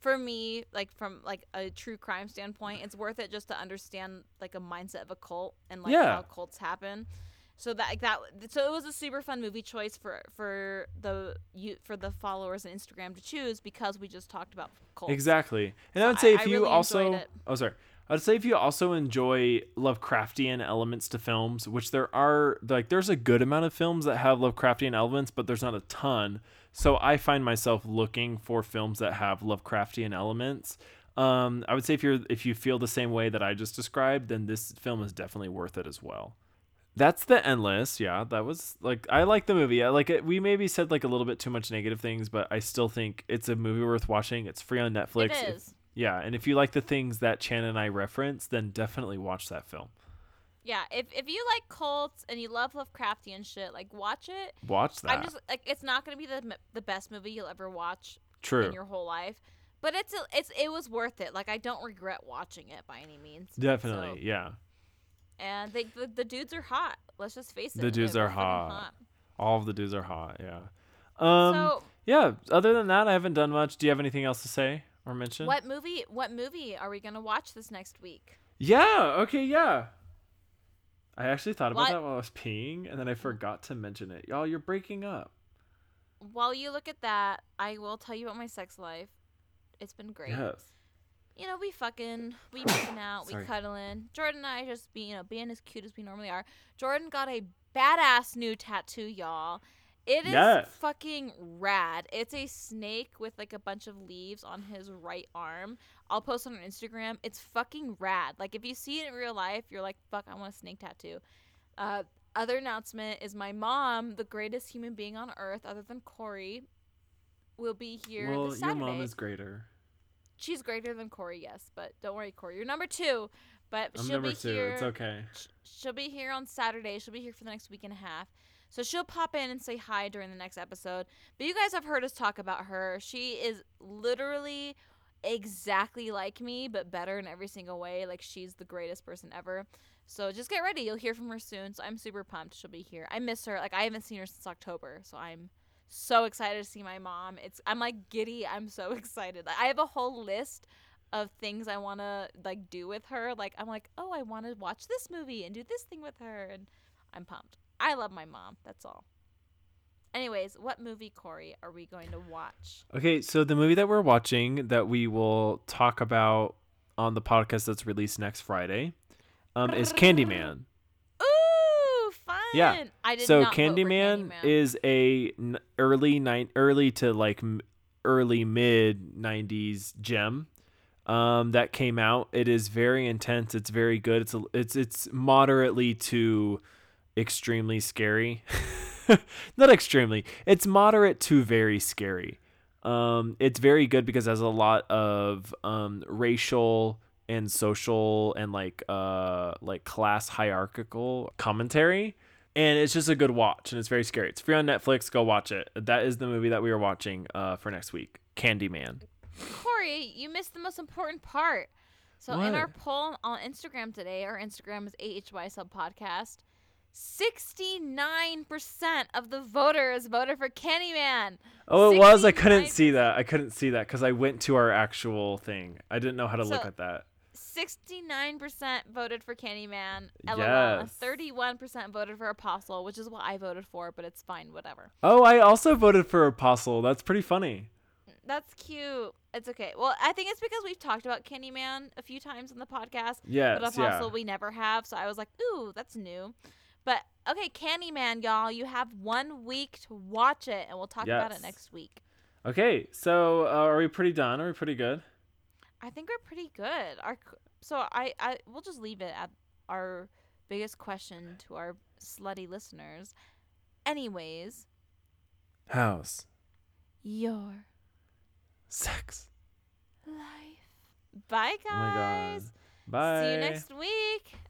for me like from like a true crime standpoint. It's worth it just to understand like a mindset of a cult and like Yeah. how cults happen. So that like that so it was a super fun movie choice for for the you for the followers on Instagram to choose because we just talked about cults. Exactly. And I would say I- if I you really also. Oh sorry. I'd say if you also enjoy Lovecraftian elements to films, which there are like there's a good amount of films that have Lovecraftian elements, but there's not a ton. So I find myself looking for films that have Lovecraftian elements. Um, I would say if you're if you feel the same way that I just described, then this film is definitely worth it as well. That's the endless. Yeah, that was like I like the movie. I like it. We maybe said like a little bit too much negative things, but I still think it's a movie worth watching. It's free on Netflix. It If- yeah, and if you like the things that Chan and I reference, then definitely watch that film. Yeah, if if you like cults and you love Lovecraftian shit, like watch it. Watch that. I'm just like it's not gonna be the the best movie you'll ever watch True. in your whole life, but it's a, it's it was worth it. Like I don't regret watching it by any means. Definitely, So- yeah. And they the, the dudes are hot. Let's just face it. The dudes are fucking hot. All of the dudes are hot. Yeah. Um. so yeah. Other than that, I haven't done much. Do you have anything else to say or mention? what movie? What movie are we gonna watch this next week? Yeah. Okay. Yeah. I actually thought about What? that while I was peeing, and then I forgot to mention it. Y'all, you're breaking up. While you look at that, I will tell you about my sex life. It's been great. Yes. You know, we fucking, we making out, we Sorry. cuddling. Jordan and I just be, you know, being as cute as we normally are. Jordan got a badass new tattoo, y'all. It is Yes. fucking rad. It's a snake with like a bunch of leaves on his right arm. I'll post it on Instagram. It's fucking rad. Like if you see it in real life, you're like, fuck, I want a snake tattoo. Uh, other announcement is my mom, the greatest human being on earth, other than Corey, will be here well, this your mom is greater. She's greater than Corey, yes, but don't worry, Corey, you're number two. But I'm she'll number be two. here. It's okay. She'll be here on Saturday. She'll be here for the next week and a half. So she'll pop in and say hi during the next episode. But you guys have heard us talk about her. She is literally exactly like me, but better in every single way. Like she's the greatest person ever. So just get ready. You'll hear from her soon. So I'm super pumped. She'll be here. I miss her. Like I haven't seen her since October. So I'm so excited to see my mom. It's I'm like giddy. I'm so excited. Like, I have a whole list of things I want to like do with her. Like I'm like, "Oh, I want to watch this movie and do this thing with her." And I'm pumped. I love my mom. That's all. Anyways, what movie, Corey, are we going to watch? Okay, so the movie that we're watching that we will talk about on the podcast that's released next Friday um, is Candyman. Yeah. I did So for Candyman, is a n- early nine early to like m- early mid 90s gem um, that came out. It is very intense. It's very good. It's a, it's it's moderately to extremely scary. Not extremely. It's moderate to very scary. Um, it's very good because it has a lot of um, racial and social and like uh like class hierarchical commentary and it's just a good watch and it's very scary it's free on netflix go watch it that is the movie that we are watching uh for next week candyman Corey, you missed the most important part. So in our poll on Instagram today, our Instagram is AHY Sub Podcast. 69% of the voters voted for Candyman. Oh, it was. I couldn't see that. I couldn't see that because I went to our actual thing. I didn't know how to look at that. 69% voted for Candyman. LOL. Yes. 31% voted for Apostle, which is what I voted for, but it's fine, whatever. Oh, I also voted for Apostle. That's pretty funny. That's cute. It's okay. Well, I think it's because we've talked about Candyman a few times in the podcast, Yes, but yeah. Apostle we never have. So I was like, ooh, that's new. But okay, Candyman, y'all, you have one week to watch it, and we'll talk about it next week. Okay, so uh, are we pretty done? Are we pretty good? I think we're pretty good. Our so I I we'll just leave it at our biggest question to our slutty listeners. Anyways, House. your Sex. life. Bye, guys. Oh my god. Bye. See you next week.